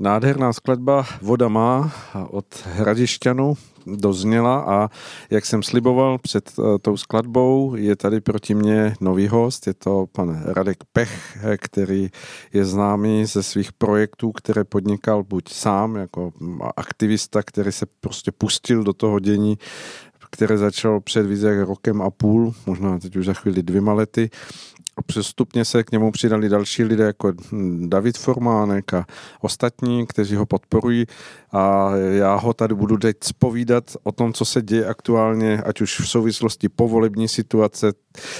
Nádherná skladba Voda má od Hradišťanu dozněla a jak jsem sliboval před uh, tou skladbou, je tady proti mně nový host, je to pan Radek Pech, který je známý ze svých projektů, které podnikal buď sám jako aktivista, který se prostě pustil do toho dění které začalo před více jak rokem a půl, možná teď už za chvíli dvěma lety přestupně se k němu přidali další lidé jako David Formánek a ostatní, kteří ho podporují a já ho tady budu teď spovídat o tom, co se děje aktuálně, ať už v souvislosti povolební situace,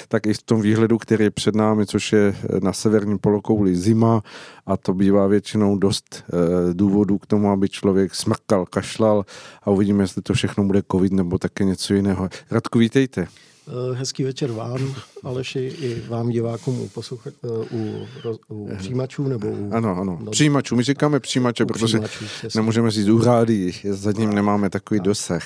tak i v tom výhledu, který je před námi, což je na severním polokouli zima a to bývá většinou dost eh, důvodů k tomu, aby člověk smrkal, kašlal a uvidíme, jestli to všechno bude covid nebo také něco jiného. Radku, vítejte. Eh, hezký večer vám, Aleši, i vám divákům u, poslucha, eh, u, u přijímačů nebo u... Ano, ano, no, přijímačů. My říkáme přijímače, protože nemůžeme říct úřady, za ním nemáme takový dosah.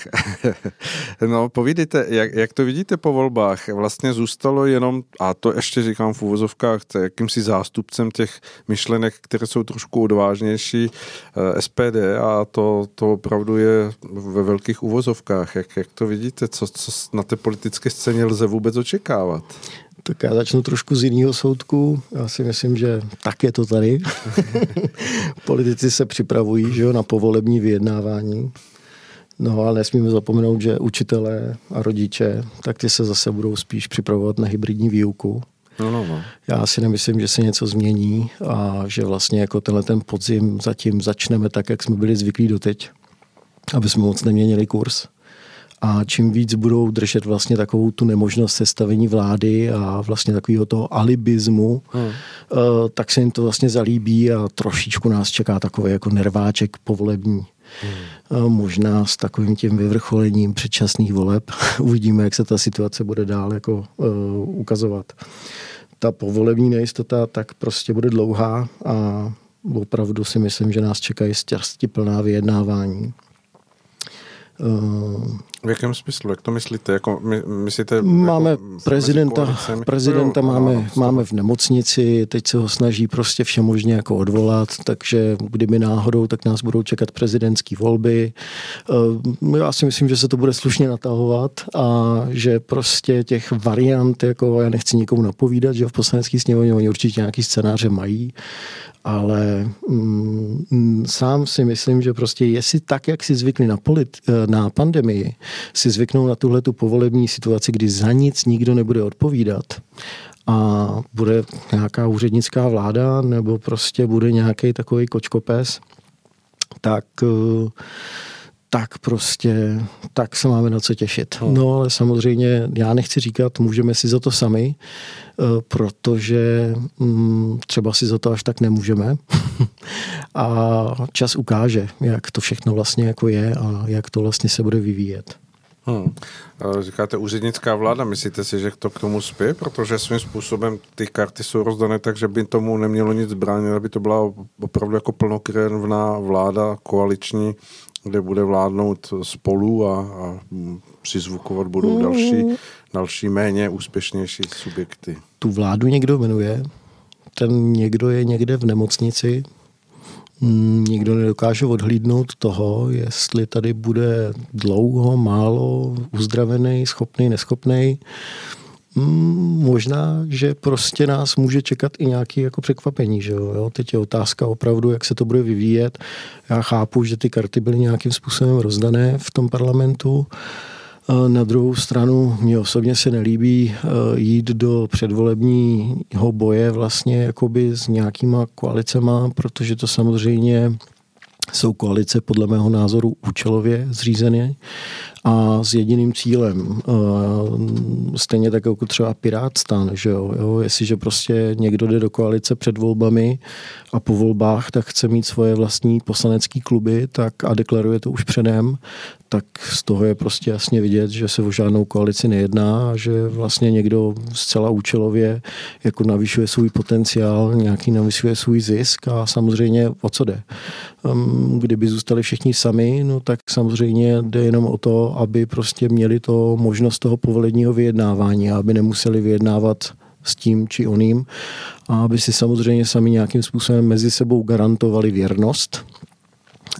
no, povídejte, jak, jak to vidíte po volbách? Vlastně zůstalo jenom, a to ještě říkám v úvozovkách, jakýmsi zástupcem těch myšlenek, které jsou trošku odvážnější, eh, SPD a to, to opravdu je ve velkých úvozovkách. Jak, jak to vidíte? Co, co na té politické scéně scéně lze vůbec očekávat? Tak já začnu trošku z jiného soudku. Já si myslím, že tak je to tady. Politici se připravují že jo, na povolební vyjednávání. No ale nesmíme zapomenout, že učitelé a rodiče, tak ty se zase budou spíš připravovat na hybridní výuku. No, no, no. Já si nemyslím, že se něco změní a že vlastně jako tenhle ten podzim zatím začneme tak, jak jsme byli zvyklí doteď, aby jsme moc neměnili kurz a čím víc budou držet vlastně takovou tu nemožnost sestavení vlády a vlastně takového toho alibismu, hmm. uh, tak se jim to vlastně zalíbí a trošičku nás čeká takový jako nerváček povolební. Hmm. Uh, možná s takovým tím vyvrcholením předčasných voleb. Uvidíme, jak se ta situace bude dál jako uh, ukazovat. Ta povolební nejistota tak prostě bude dlouhá a opravdu si myslím, že nás čekají plná vyjednávání. V jakém smyslu? Jak to myslíte? Jako, my, myslíte máme jako prezidenta, prezidenta jo, máme, no, máme v nemocnici, teď se ho snaží prostě všemožně jako odvolat, takže kdyby náhodou, tak nás budou čekat prezidentské volby. Eh, já si myslím, že se to bude slušně natahovat a že prostě těch variant, jako já nechci nikomu napovídat, že v poslanecký sněmovně oni určitě nějaký scénáře mají, ale mm, mm, sám si myslím, že prostě jestli tak, jak si zvykli na, polit, eh, na pandemii, si zvyknou na tuhle tu povolební situaci, kdy za nic nikdo nebude odpovídat a bude nějaká úřednická vláda nebo prostě bude nějaký takový kočkopes, tak uh, tak prostě, tak se máme na co těšit. No. no ale samozřejmě já nechci říkat, můžeme si za to sami, eh, protože mm, třeba si za to až tak nemůžeme. a čas ukáže, jak to všechno vlastně jako je a jak to vlastně se bude vyvíjet. Hmm. Říkáte úřednická vláda, myslíte si, že to k tomu spí? Protože svým způsobem ty karty jsou rozdané tak, že by tomu nemělo nic bránit, aby to byla opravdu jako plnokrevná vláda koaliční kde bude vládnout spolu a, a přizvukovat budou další, další méně úspěšnější subjekty. Tu vládu někdo jmenuje, ten někdo je někde v nemocnici, nikdo nedokáže odhlídnout toho, jestli tady bude dlouho, málo, uzdravený, schopný, neschopný. Mm, možná, že prostě nás může čekat i nějaké jako překvapení. Že jo? Teď je otázka opravdu, jak se to bude vyvíjet. Já chápu, že ty karty byly nějakým způsobem rozdané v tom parlamentu. Na druhou stranu mě osobně se nelíbí eh, jít do předvolebního boje vlastně jakoby s nějakýma koalicema, protože to samozřejmě jsou koalice podle mého názoru účelově zřízeny a s jediným cílem. Eh, stejně tak jako třeba Pirátstan, že jo, jo, jestliže prostě někdo jde do koalice před volbami a po volbách tak chce mít svoje vlastní poslanecké kluby tak a deklaruje to už předem, tak z toho je prostě jasně vidět, že se o žádnou koalici nejedná a že vlastně někdo zcela účelově jako navyšuje svůj potenciál, nějaký navyšuje svůj zisk a samozřejmě o co jde. Ehm, kdyby zůstali všichni sami, no tak samozřejmě jde jenom o to, aby prostě měli to možnost toho povoledního vyjednávání a aby nemuseli vyjednávat s tím či oným a aby si samozřejmě sami nějakým způsobem mezi sebou garantovali věrnost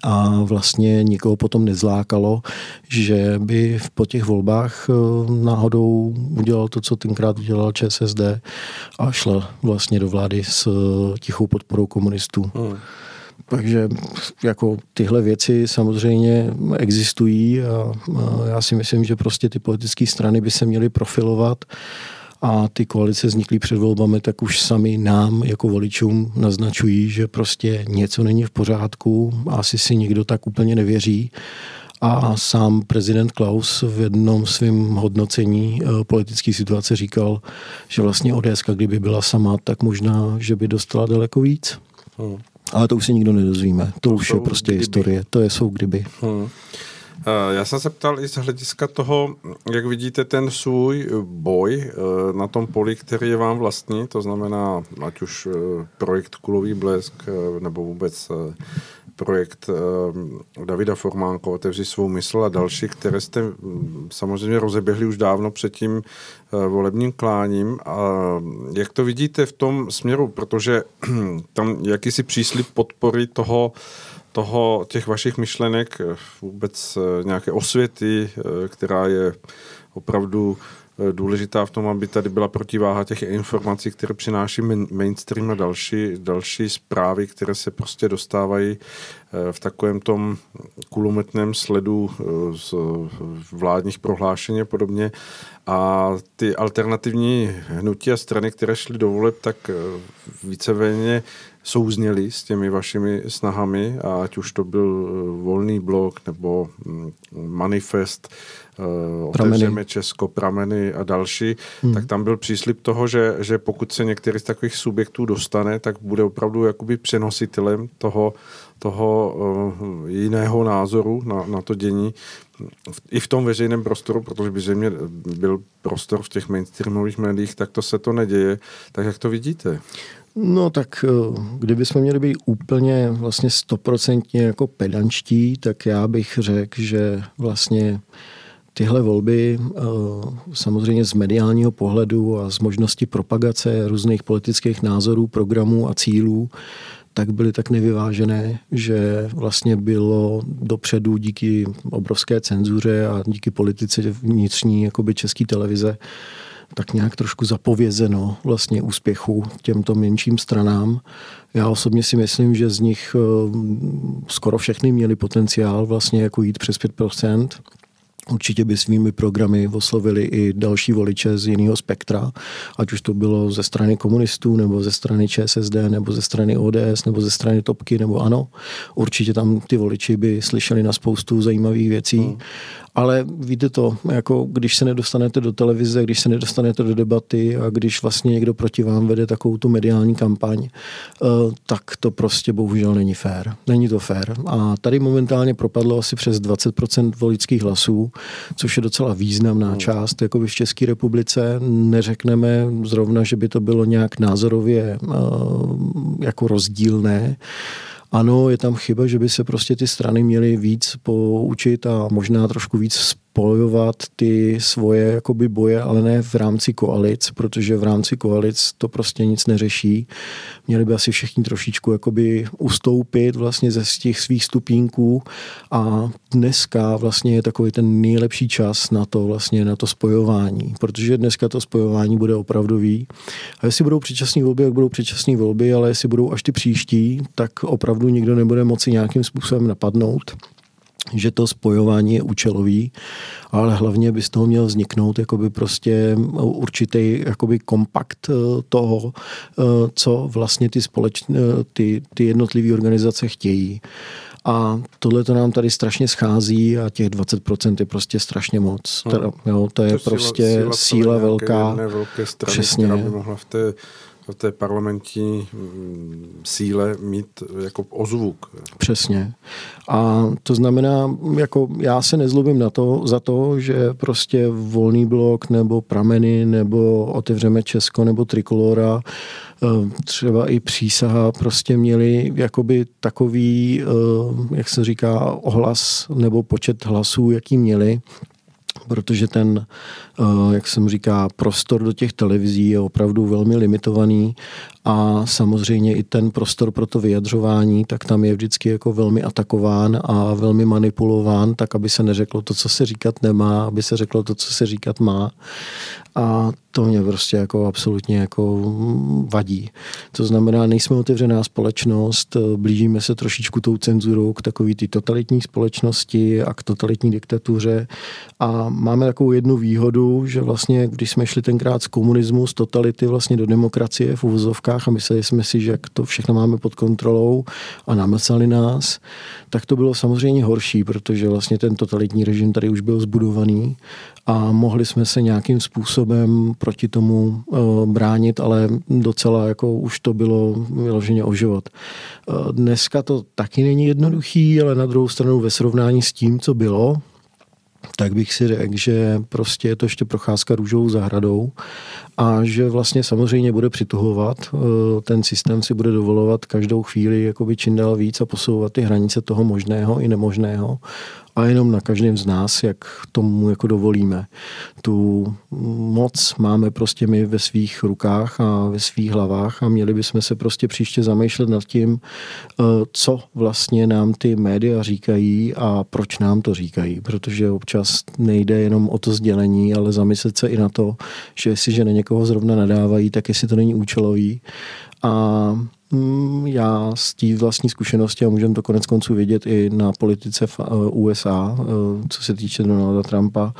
a vlastně nikoho potom nezlákalo, že by po těch volbách eh, náhodou udělal to, co tenkrát udělal ČSSD a šla vlastně do vlády s eh, tichou podporou komunistů. Hmm. Takže jako tyhle věci samozřejmě existují a, a já si myslím, že prostě ty politické strany by se měly profilovat a ty koalice vzniklé před volbami, tak už sami nám jako voličům naznačují, že prostě něco není v pořádku, asi si nikdo tak úplně nevěří. A sám prezident Klaus v jednom svém hodnocení eh, politické situace říkal, že vlastně ODS, kdyby byla sama, tak možná, že by dostala daleko víc. Hmm. Ale to už se nikdo nedozvíme. To, to už je prostě kdyby. historie. To je jsou kdyby. Hmm. Já jsem se ptal i z hlediska toho, jak vidíte ten svůj boj eh, na tom poli, který je vám vlastní, to znamená ať už eh, projekt Kulový blesk eh, nebo vůbec projekt Davida Formánko Otevři svou mysl a další, které jste mm, samozřejmě rozeběhli už dávno před tím volebním kláním. A jak to vidíte v tom směru, protože tam jakýsi příslip podpory toho toho, těch vašich myšlenek, eh, vůbec eh, nějaké osvěty, eh, která je opravdu důležitá v tom, aby tady byla protiváha těch informací, které přináší mainstream a další, další zprávy, které se prostě dostávají v takovém tom kulometném sledu z vládních prohlášení a podobně. A ty alternativní hnutí a strany, které šly do voleb, tak víceméně souzněli s těmi vašimi snahami, a ať už to byl eh, volný blok nebo mm, manifest, uh, Otevřeme Česko, Prameny a další, hmm. tak tam byl příslip toho, že, že pokud se některý z takových subjektů dostane, tak bude opravdu jakoby přenositelem toho, toho uh, jiného názoru na, na to dění i v tom veřejném prostoru, protože by zřejmě byl prostor v těch mainstreamových médiích, tak to se to neděje. Tak jak to vidíte? No tak eh, kdyby jsme měli být úplně vlastně stoprocentně jako pedančtí, tak já bych řekl, že vlastně tyhle volby eh, samozřejmě z mediálního pohledu a z možnosti propagace různých politických názorů, programů a cílů, tak byly tak nevyvážené, že vlastně bylo dopředu díky obrovské cenzuře a díky politice vnitřní jakoby české televize tak nějak trošku zapovězeno vlastně úspěchu těmto menším stranám. Já osobně si myslím, že z nich eh, skoro všechny měli potenciál vlastně jako jít přes 5%. Určitě by svými programy oslovili i další voliče z jiného spektra, ať už to bylo ze strany komunistů, nebo ze strany ČSSD, nebo ze strany ODS, nebo ze strany Topky, nebo ano. Určitě tam ty voliči by slyšeli na spoustu zajímavých věcí. Ale víte to, jako když se nedostanete do televize, když se nedostanete do debaty a když vlastně někdo proti vám vede takovou tu mediální kampaň, eh, tak to prostě bohužel není fér. Není to fér. A tady momentálně propadlo asi přes 20% voličských hlasů, což je docela významná hmm. část. Jako v České republice neřekneme zrovna, že by to bylo nějak názorově eh, jako rozdílné, ano, je tam chyba, že by se prostě ty strany měly víc poučit a možná trošku víc spojovat ty svoje jakoby boje, ale ne v rámci koalic, protože v rámci koalic to prostě nic neřeší. Měli by asi všichni trošičku jakoby ustoupit vlastně ze těch svých stupínků a dneska vlastně je takový ten nejlepší čas na to vlastně na to spojování, protože dneska to spojování bude opravdový. A jestli budou předčasné volby, jak budou předčasné volby, ale jestli budou až ty příští, tak opravdu nikdo nebude moci nějakým způsobem napadnout že to spojování je účelový, ale hlavně by z toho měl vzniknout jakoby prostě určitý jakoby kompakt eh, toho, eh, co vlastně ty, společné, eh, ty, ty jednotlivé organizace chtějí. A tohle to nám tady strašně schází a těch 20% je prostě strašně moc. Hmm. Teda, jo, to je to prostě síla, síla, síla velká. Velké strany, přesně. která by mohla v té té parlamentní mm, síle mít jako ozvuk. Přesně. A to znamená, jako já se nezlobím na to, za to, že prostě volný blok nebo prameny nebo otevřeme Česko nebo Trikolora eh, třeba i přísaha prostě měli jakoby takový, eh, jak se říká, ohlas nebo počet hlasů, jaký měli protože ten, eh, jak jsem říká, prostor do těch televizí je opravdu velmi limitovaný a samozřejmě i ten prostor pro to vyjadřování, tak tam je vždycky jako velmi atakován a velmi manipulován, tak aby se neřeklo to, co se říkat nemá, aby se řeklo to, co se říkat má. A to mě prostě jako absolutně jako vadí. To znamená, nejsme otevřená společnost, blížíme se trošičku tou cenzurou k takový ty totalitní společnosti a k totalitní diktatuře a máme takovou jednu výhodu, že vlastně, když jsme šli tenkrát z komunismu, z totality vlastně do demokracie v uvozovkách a mysleli jsme si, že to všechno máme pod kontrolou a namlcali nás, tak to bylo samozřejmě horší, protože vlastně ten totalitní režim tady už byl zbudovaný a mohli jsme se nějakým způsobem proti tomu uh, bránit, ale docela jako už to bylo vyloženě o život. Uh, dneska to taky není jednoduchý, ale na druhou stranu ve srovnání s tím, co bylo, tak bych si řekl, že prostě je to ještě procházka růžovou zahradou a že vlastně samozřejmě bude přituhovat, eh, ten systém si bude dovolovat každou chvíli jakoby čím dál víc a posouvat ty hranice toho možného i nemožného a jenom na každém z nás, jak tomu jako dovolíme. Tu moc máme prostě my ve svých rukách a ve svých hlavách a měli bychom se prostě příště zamýšlet nad tím, eh, co vlastně nám ty média říkají a proč nám to říkají, protože občas nejde jenom o to sdělení, ale zamyslet se i na to, že jestliže na někoho zrovna nadávají, tak jestli to není účelový. A Mm, já z té vlastní zkušenosti, a můžeme to konec konců vidět i na politice eh, USA, eh, co se týče Donalda Trumpa,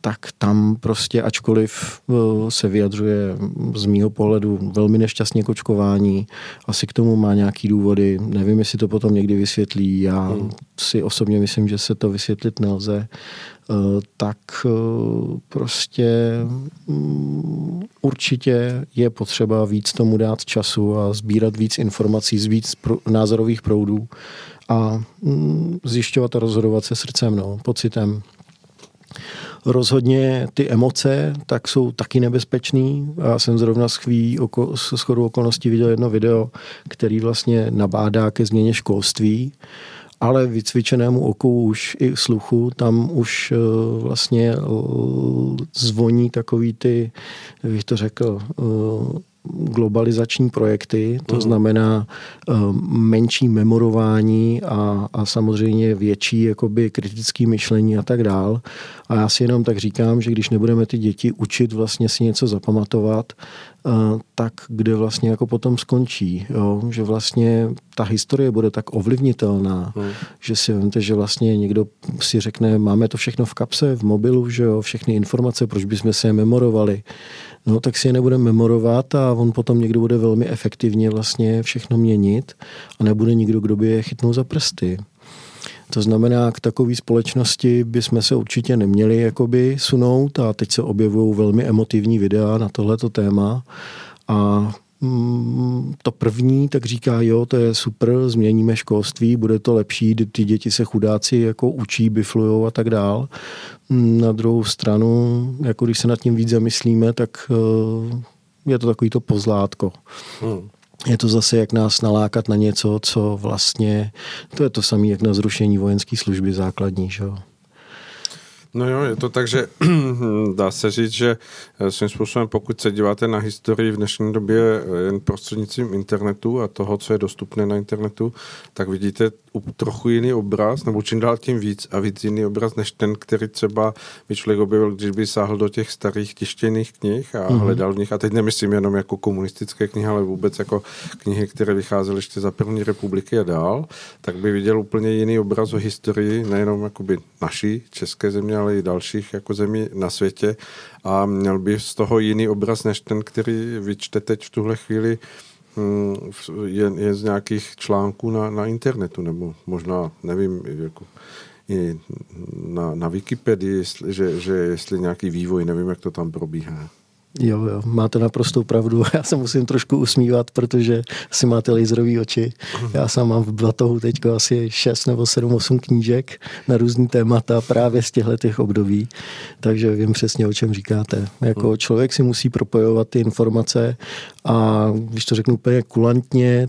tak tam prostě, ačkoliv se vyjadřuje z mýho pohledu velmi nešťastně kočkování, asi k tomu má nějaký důvody, nevím, jestli to potom někdy vysvětlí, já hmm. si osobně myslím, že se to vysvětlit nelze, Eh, tak eh, prostě mm, určitě je potřeba víc tomu dát času a sbírat víc informací z víc názorových proudů a mm, zjišťovat a rozhodovat se srdcem, no, pocitem. Rozhodně ty emoce tak jsou taky nebezpečný. Já jsem zrovna s, chví, oko, s chodou okolností viděl jedno video, který vlastně nabádá ke změně školství ale vycvičenému oku už i sluchu, tam už eh, vlastně zvoní takový ty, bych to řekl, eh, globalizační projekty, to mm. znamená menší memorování a, a samozřejmě větší jakoby kritické myšlení a tak dál. A já si jenom tak říkám, že když nebudeme ty děti učit vlastně si něco zapamatovat, tak kde vlastně jako potom skončí. Jo? Že vlastně ta historie bude tak ovlivnitelná, hmm. že si vemte, že vlastně někdo si řekne, máme to všechno v kapse, v mobilu, že jo, všechny informace, proč bychom se je memorovali. No tak si je nebudeme memorovat a on potom někdo bude velmi efektivně vlastně všechno měnit a nebude nikdo, kdo by je chytnul za prsty. To znamená, k takové společnosti bychom se určitě neměli jakoby sunout a teď se objevují velmi emotivní videa na tohleto téma a to první tak říká, jo, to je super, změníme školství, bude to lepší, ty děti se chudáci jako učí, biflujou a tak dál. Mm, na druhou stranu, jako když se nad tím víc zamyslíme, tak eh, je to takový to pozlátko. Hmm je to zase, jak nás nalákat na něco, co vlastně, to je to samé, jak na zrušení vojenské služby základní. Že? No jo, je to tak, že dá se říct, že eh, svým způsobem, pokud se díváte na historii v dnešní době eh, jen prostřednictvím internetu a toho, co je dostupné na internetu, tak vidíte trochu jiný obraz, nebo čím dál tím víc a víc jiný obraz, než ten, který třeba by člověk objevil, když by sáhl do těch starých tištěných knih a mm-hmm. hledal v nich, a teď nemyslím jenom jako komunistické knihy, ale vůbec jako knihy, které vycházely ještě za první republiky a dál, tak by viděl úplně jiný obraz o historii, nejenom jakoby naší české země, ale i dalších jako zemí na světě. A měl by z toho jiný obraz, než ten, který vyčte teď v tuhle chvíli je, je z nějakých článků na, na internetu, nebo možná, nevím, jako i na, na Wikipedii, že, že jestli nějaký vývoj, nevím, jak to tam probíhá. Jo, jo, máte naprostou pravdu. Já se musím trošku usmívat, protože si máte laserové oči. Já sám mám v batohu teď asi 6 nebo 7, 8 knížek na různý témata právě z těchto těch období, takže vím přesně, o čem říkáte. Jako hmm. člověk si musí propojovat ty informace a když to řeknu úplně kulantně,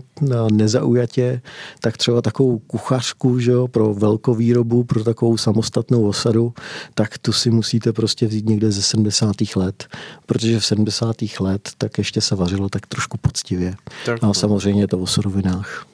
nezaujatě, tak třeba takovou kuchařku že jo, pro velkovýrobu, pro takovou samostatnou osadu, tak tu si musíte prostě vzít někde ze 70. let, protože v 70. let tak ještě se vařilo tak trošku poctivě. Tak, a samozřejmě je to o surovinách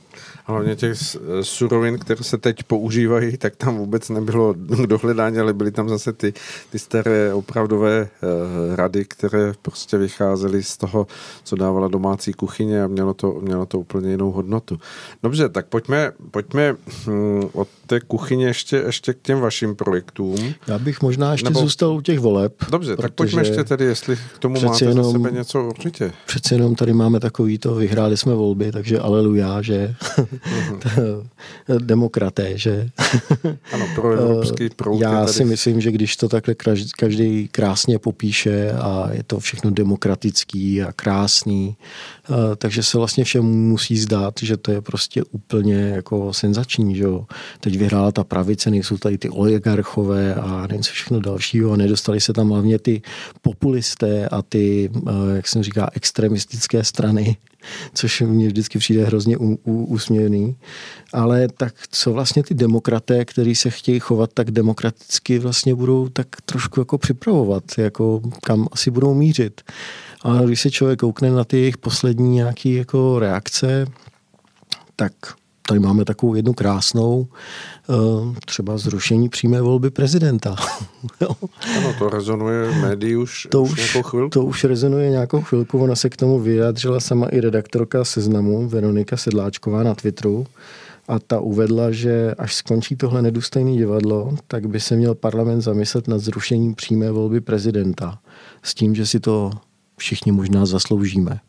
hlavně těch surovin, které se teď používají, tak tam vůbec nebylo dohledání, ale byly tam zase ty, ty staré opravdové uh, rady, které prostě vycházely z toho, co dávala domácí kuchyně a mělo to, mělo to úplně jinou hodnotu. Dobře, tak pojďme, pojďme hm, od té kuchyně ještě, ještě k těm vašim projektům. Já bych možná ještě Nebo... zůstal u těch voleb. Dobře, tak pojďme ještě tedy, jestli k tomu máte jenom, za sebe něco určitě. Přece jenom tady máme takový to, vyhráli jsme volby, takže aleluja, že mm-hmm. demokraté, že? ano, pro evropský proud. Já tady... si myslím, že když to takhle každý krásně popíše a je to všechno demokratický a krásný, eh, takže se vlastně všem musí zdát, že to je prostě úplně jako senzační, že jo. Teď vyhrála ta pravice, nejsou tady ty oligarchové a nevím co všechno dalšího a nedostali se tam hlavně ty populisté a ty, eh, jak jsem říká, extremistické strany, což mě vždycky přijde hrozně úsměvný. Ale tak co vlastně ty demokraté, kteří se chtějí chovat tak demokraticky, vlastně budou tak trošku jako připravovat, jako kam asi budou mířit. A když se člověk koukne na ty jejich poslední nějaké jako reakce, tak tady máme takovou jednu krásnou, eh, třeba zrušení přímé volby prezidenta. ano, to rezonuje v médii už, to už, nějakou chvilku. To už rezonuje nějakou chvilku, ona se k tomu vyjádřila sama i redaktorka seznamu Veronika Sedláčková na Twitteru a ta uvedla, že až skončí tohle nedůstojné divadlo, tak by se měl parlament zamyslet nad zrušením přímé volby prezidenta s tím, že si to všichni možná zasloužíme.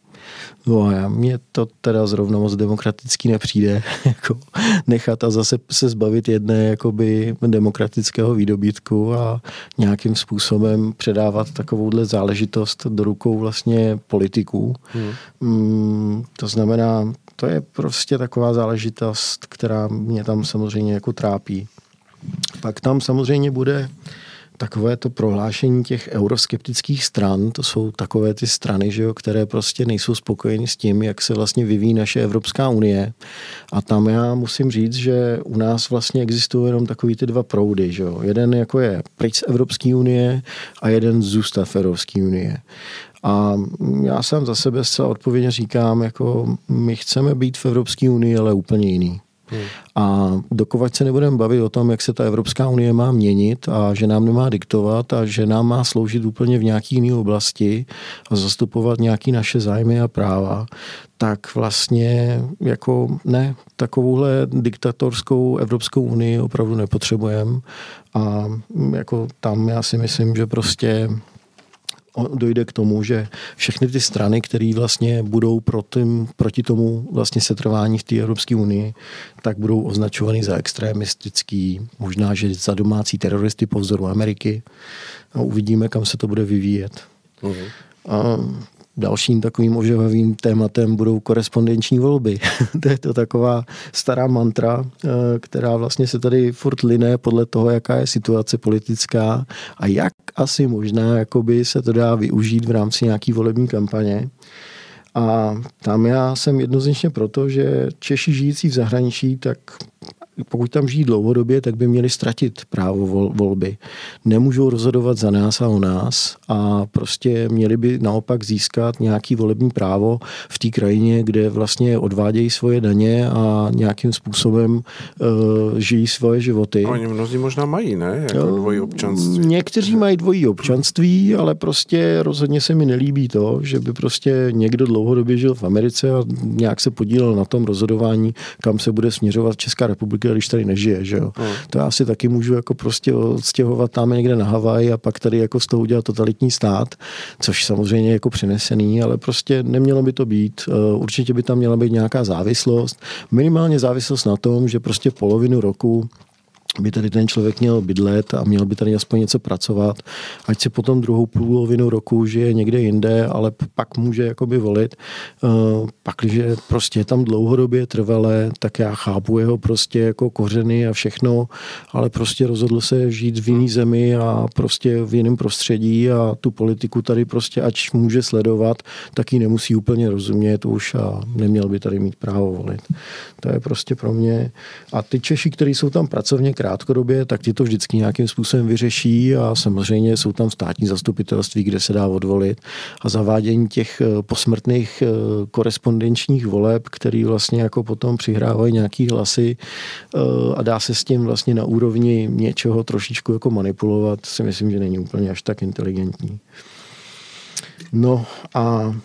No a mně to teda zrovna moc demokratický nepřijde, jako nechat a zase se zbavit jedné jakoby demokratického výdobytku a nějakým způsobem předávat takovouhle záležitost do rukou vlastně politiků. Hmm. Mm, to znamená, to je prostě taková záležitost, která mě tam samozřejmě jako trápí. Pak tam samozřejmě bude takové to prohlášení těch euroskeptických stran, to jsou takové ty strany, že jo, které prostě nejsou spokojeny s tím, jak se vlastně vyvíjí naše Evropská unie. A tam já musím říct, že u nás vlastně existují jenom takový ty dva proudy. Že jo. Jeden jako je pryč z Evropské unie a jeden zůstat v Evropské unie. A já sám za sebe zcela odpovědně říkám, jako my chceme být v Evropské unii, ale úplně jiný. Hmm. A dokovat se nebudeme bavit o tom, jak se ta Evropská unie má měnit a že nám nemá diktovat a že nám má sloužit úplně v nějaké jiné oblasti a zastupovat nějaké naše zájmy a práva, tak vlastně jako ne, takovouhle diktatorskou Evropskou unii opravdu nepotřebujeme. A jako tam já si myslím, že prostě dojde k tomu, že všechny ty strany, které vlastně budou proti, proti tomu vlastně setrvání v té Evropské unii, tak budou označovány za extremistický, možná, že za domácí teroristy po vzoru Ameriky. A uvidíme, kam se to bude vyvíjet. Uh-huh. A Dalším takovým ožehavým tématem budou korespondenční volby. to je to taková stará mantra, eh, která vlastně se tady furt line podle toho, jaká je situace politická a jak asi možná jakoby se to dá využít v rámci nějaký volební kampaně. A tam já jsem jednoznačně proto, že Češi žijící v zahraničí, tak pokud tam žijí dlouhodobě, tak by měli ztratit právo vol, volby. Nemůžou rozhodovat za nás a o nás a prostě měli by naopak získat nějaký volební právo v té krajině, kde vlastně odvádějí svoje daně a nějakým způsobem uh, žijí svoje životy. A oni mnozí možná mají, ne? Jako dvojí občanství. Někteří mají dvojí občanství, ale prostě rozhodně se mi nelíbí to, že by prostě někdo dlouhodobě žil v Americe a nějak se podílel na tom rozhodování, kam se bude směřovat Česká republika když tady nežije, že jo. Hmm. To já si taky můžu jako prostě odstěhovat tam někde na Havaj a pak tady jako z toho udělat totalitní stát, což samozřejmě jako přinesený, ale prostě nemělo by to být. Eh, určitě by tam měla být nějaká závislost, minimálně závislost na tom, že prostě polovinu roku by tady ten člověk měl bydlet a měl by tady aspoň něco pracovat, ať si potom druhou půlovinu roku žije někde jinde, ale pak může jakoby volit. Uh, pak, když prostě je tam dlouhodobě trvalé, tak já chápu jeho prostě jako kořeny a všechno, ale prostě rozhodl se žít v jiný zemi a prostě v jiném prostředí a tu politiku tady prostě ať může sledovat, tak ji nemusí úplně rozumět už a neměl by tady mít právo volit. To je prostě pro mě. A ty Češi, kteří jsou tam pracovně krátkodobě, tak ti to vždycky nějakým způsobem vyřeší a samozřejmě jsou tam státní zastupitelství, kde se dá odvolit a zavádění těch eh, posmrtných eh, korespondenčních voleb, který vlastně jako potom přihrávají nějaký hlasy eh, a dá se s tím vlastně na úrovni něčeho trošičku jako manipulovat, si myslím, že není úplně až tak inteligentní. No a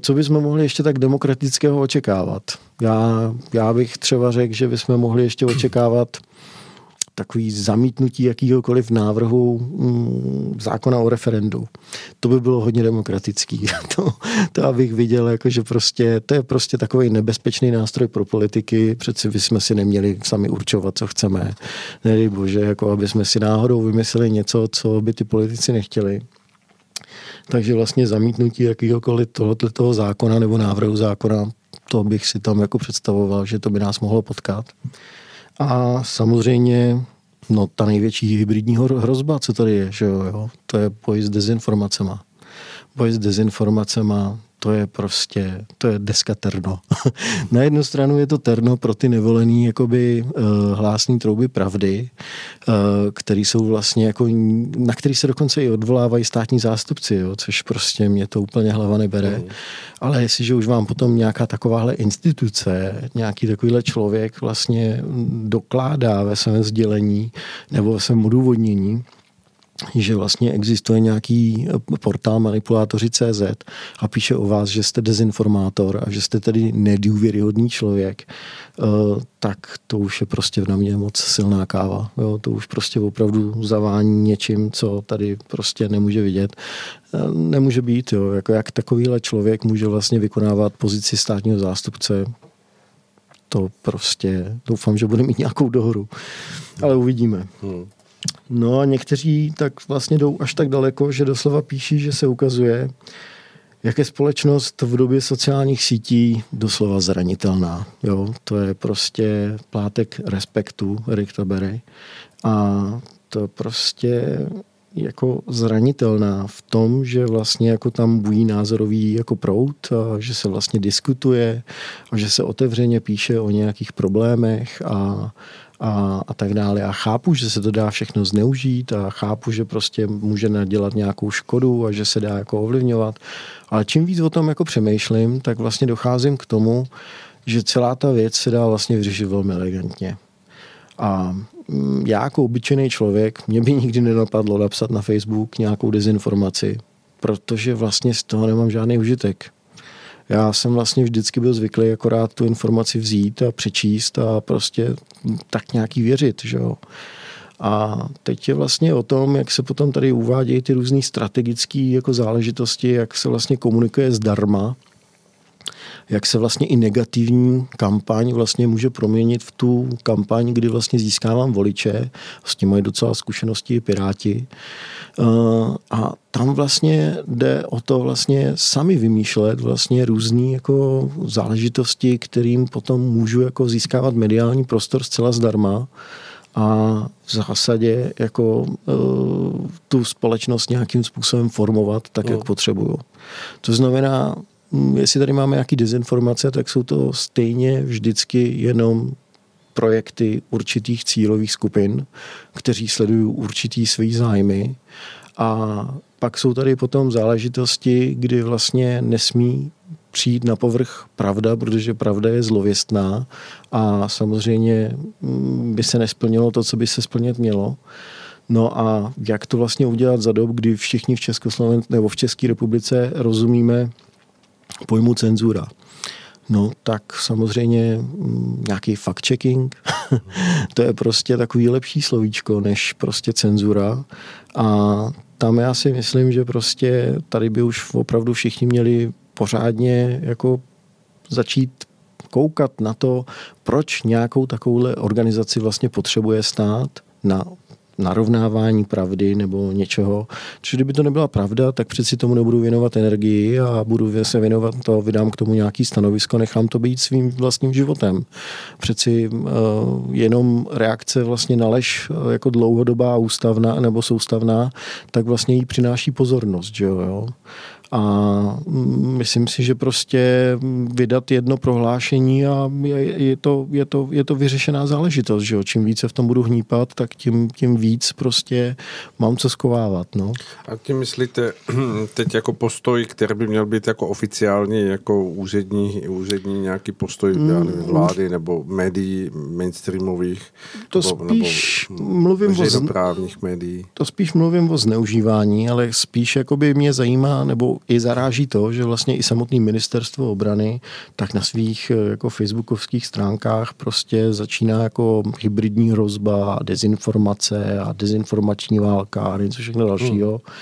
co bychom mohli ještě tak demokratického očekávat? Já, já bych třeba řekl, že bychom mohli ještě očekávat takový zamítnutí jakýhokoliv návrhu mm, zákona o referendu. To by bylo hodně demokratický. to, to abych viděl, jako, že prostě, to je prostě takový nebezpečný nástroj pro politiky. Přeci bychom si neměli sami určovat, co chceme. Nedej bože, jako aby jsme si náhodou vymysleli něco, co by ty politici nechtěli. Takže vlastně zamítnutí jakýhokoliv tohoto zákona nebo návrhu zákona, to bych si tam jako představoval, že to by nás mohlo potkat. A samozřejmě no, ta největší hybridní hrozba, co tady je, že jo, jo, to je boj s dezinformacema. Boj s dezinformacema, to je prostě, to je deska terno. Na jednu stranu je to terno pro ty nevolený jakoby uh, hlásní trouby pravdy, uh, který jsou vlastně jako, na který se dokonce i odvolávají státní zástupci, jo, což prostě mě to úplně hlava nebere. Mm. Ale jestliže už vám potom nějaká takováhle instituce, nějaký takovýhle člověk vlastně dokládá ve svém sdělení nebo ve svém odůvodnění, že vlastně existuje nějaký eh, portál manipulátoři CZ a píše o vás, že jste dezinformátor a že jste tedy nedůvěryhodný člověk, eh, tak to už je prostě na mě moc silná káva. Jo, to už prostě opravdu zavání něčím, co tady prostě nemůže vidět. Eh, nemůže být, jo, jako jak takovýhle člověk může vlastně vykonávat pozici státního zástupce, to prostě doufám, že bude mít nějakou dohoru. Ale uvidíme. Hmm. No a někteří tak vlastně jdou až tak daleko, že doslova píší, že se ukazuje, jak je společnost v době sociálních sítí doslova zranitelná. Jo, to je prostě plátek respektu Rick Tabery. A to prostě jako zranitelná v tom, že vlastně jako tam bují názorový jako prout a že se vlastně diskutuje a že se otevřeně píše o nějakých problémech a a, a tak dále. Já chápu, že se to dá všechno zneužít a chápu, že prostě může nadělat nějakou škodu a že se dá jako ovlivňovat. Ale čím víc o tom jako přemýšlím, tak vlastně docházím k tomu, že celá ta věc se dá vlastně vyřešit velmi elegantně. A mm, já jako obyčejný člověk, mě by nikdy nenapadlo napsat na Facebook nějakou dezinformaci, protože vlastně z toho nemám žádný užitek já jsem vlastně vždycky byl zvyklý akorát tu informaci vzít a přečíst a prostě tak nějaký věřit, že jo. A teď je vlastně o tom, jak se potom tady uvádějí ty různé strategické jako záležitosti, jak se vlastně komunikuje zdarma, jak se vlastně i negativní kampaň vlastně může proměnit v tu kampaň, kdy vlastně získávám voliče, s tím mají docela zkušenosti i Piráti. Eh, a tam vlastně jde o to vlastně sami vymýšlet vlastně různé jako záležitosti, kterým potom můžu jako získávat mediální prostor zcela zdarma a v zásadě jako uh, tu společnost nějakým způsobem formovat tak, no. jak potřebuju. To znamená, jestli tady máme nějaký dezinformace, tak jsou to stejně vždycky jenom projekty určitých cílových skupin, kteří sledují určitý svý zájmy a pak jsou tady potom záležitosti, kdy vlastně nesmí přijít na povrch pravda, protože pravda je zlověstná a samozřejmě mm, by se nesplnilo to, co by se splnit mělo. No a jak to vlastně udělat za dob, kdy všichni v Československu nebo v České republice rozumíme pojmu cenzura? No tak samozřejmě mm, nějaký fact-checking, to je prostě takový lepší slovíčko než prostě cenzura a tam já si myslím, že prostě tady by už opravdu všichni měli pořádně jako začít koukat na to, proč nějakou takovouhle organizaci vlastně potřebuje stát na narovnávání pravdy nebo něčeho. Čiže kdyby to nebyla pravda, tak přeci tomu nebudu věnovat energii a budu se věnovat to, vydám k tomu nějaký stanovisko, nechám to být svým vlastním životem. Přeci uh, jenom reakce vlastně na lež uh, jako dlouhodobá ústavná nebo soustavná, tak vlastně jí přináší pozornost. Že jo? A myslím si, že prostě vydat jedno prohlášení a je, je, to, je, to, je to vyřešená záležitost. Že jo? Čím více v tom budu hnípat, tak tím, tím víc prostě mám co skovávat. No. A tím myslíte teď jako postoj, který by měl být jako oficiální, jako úřední, úřední nějaký postoj mm, nevím, vlády nebo médií mainstreamových? To nebo, spíš nebo mluvím o médií? To spíš mluvím o zneužívání, ale spíš jakoby mě zajímá, nebo i zaráží to, že vlastně i samotný ministerstvo obrany tak na svých eh, jako facebookovských stránkách prostě začíná jako hybridní hrozba, dezinformace a dezinformační válka a něco všechno dalšího. Hmm.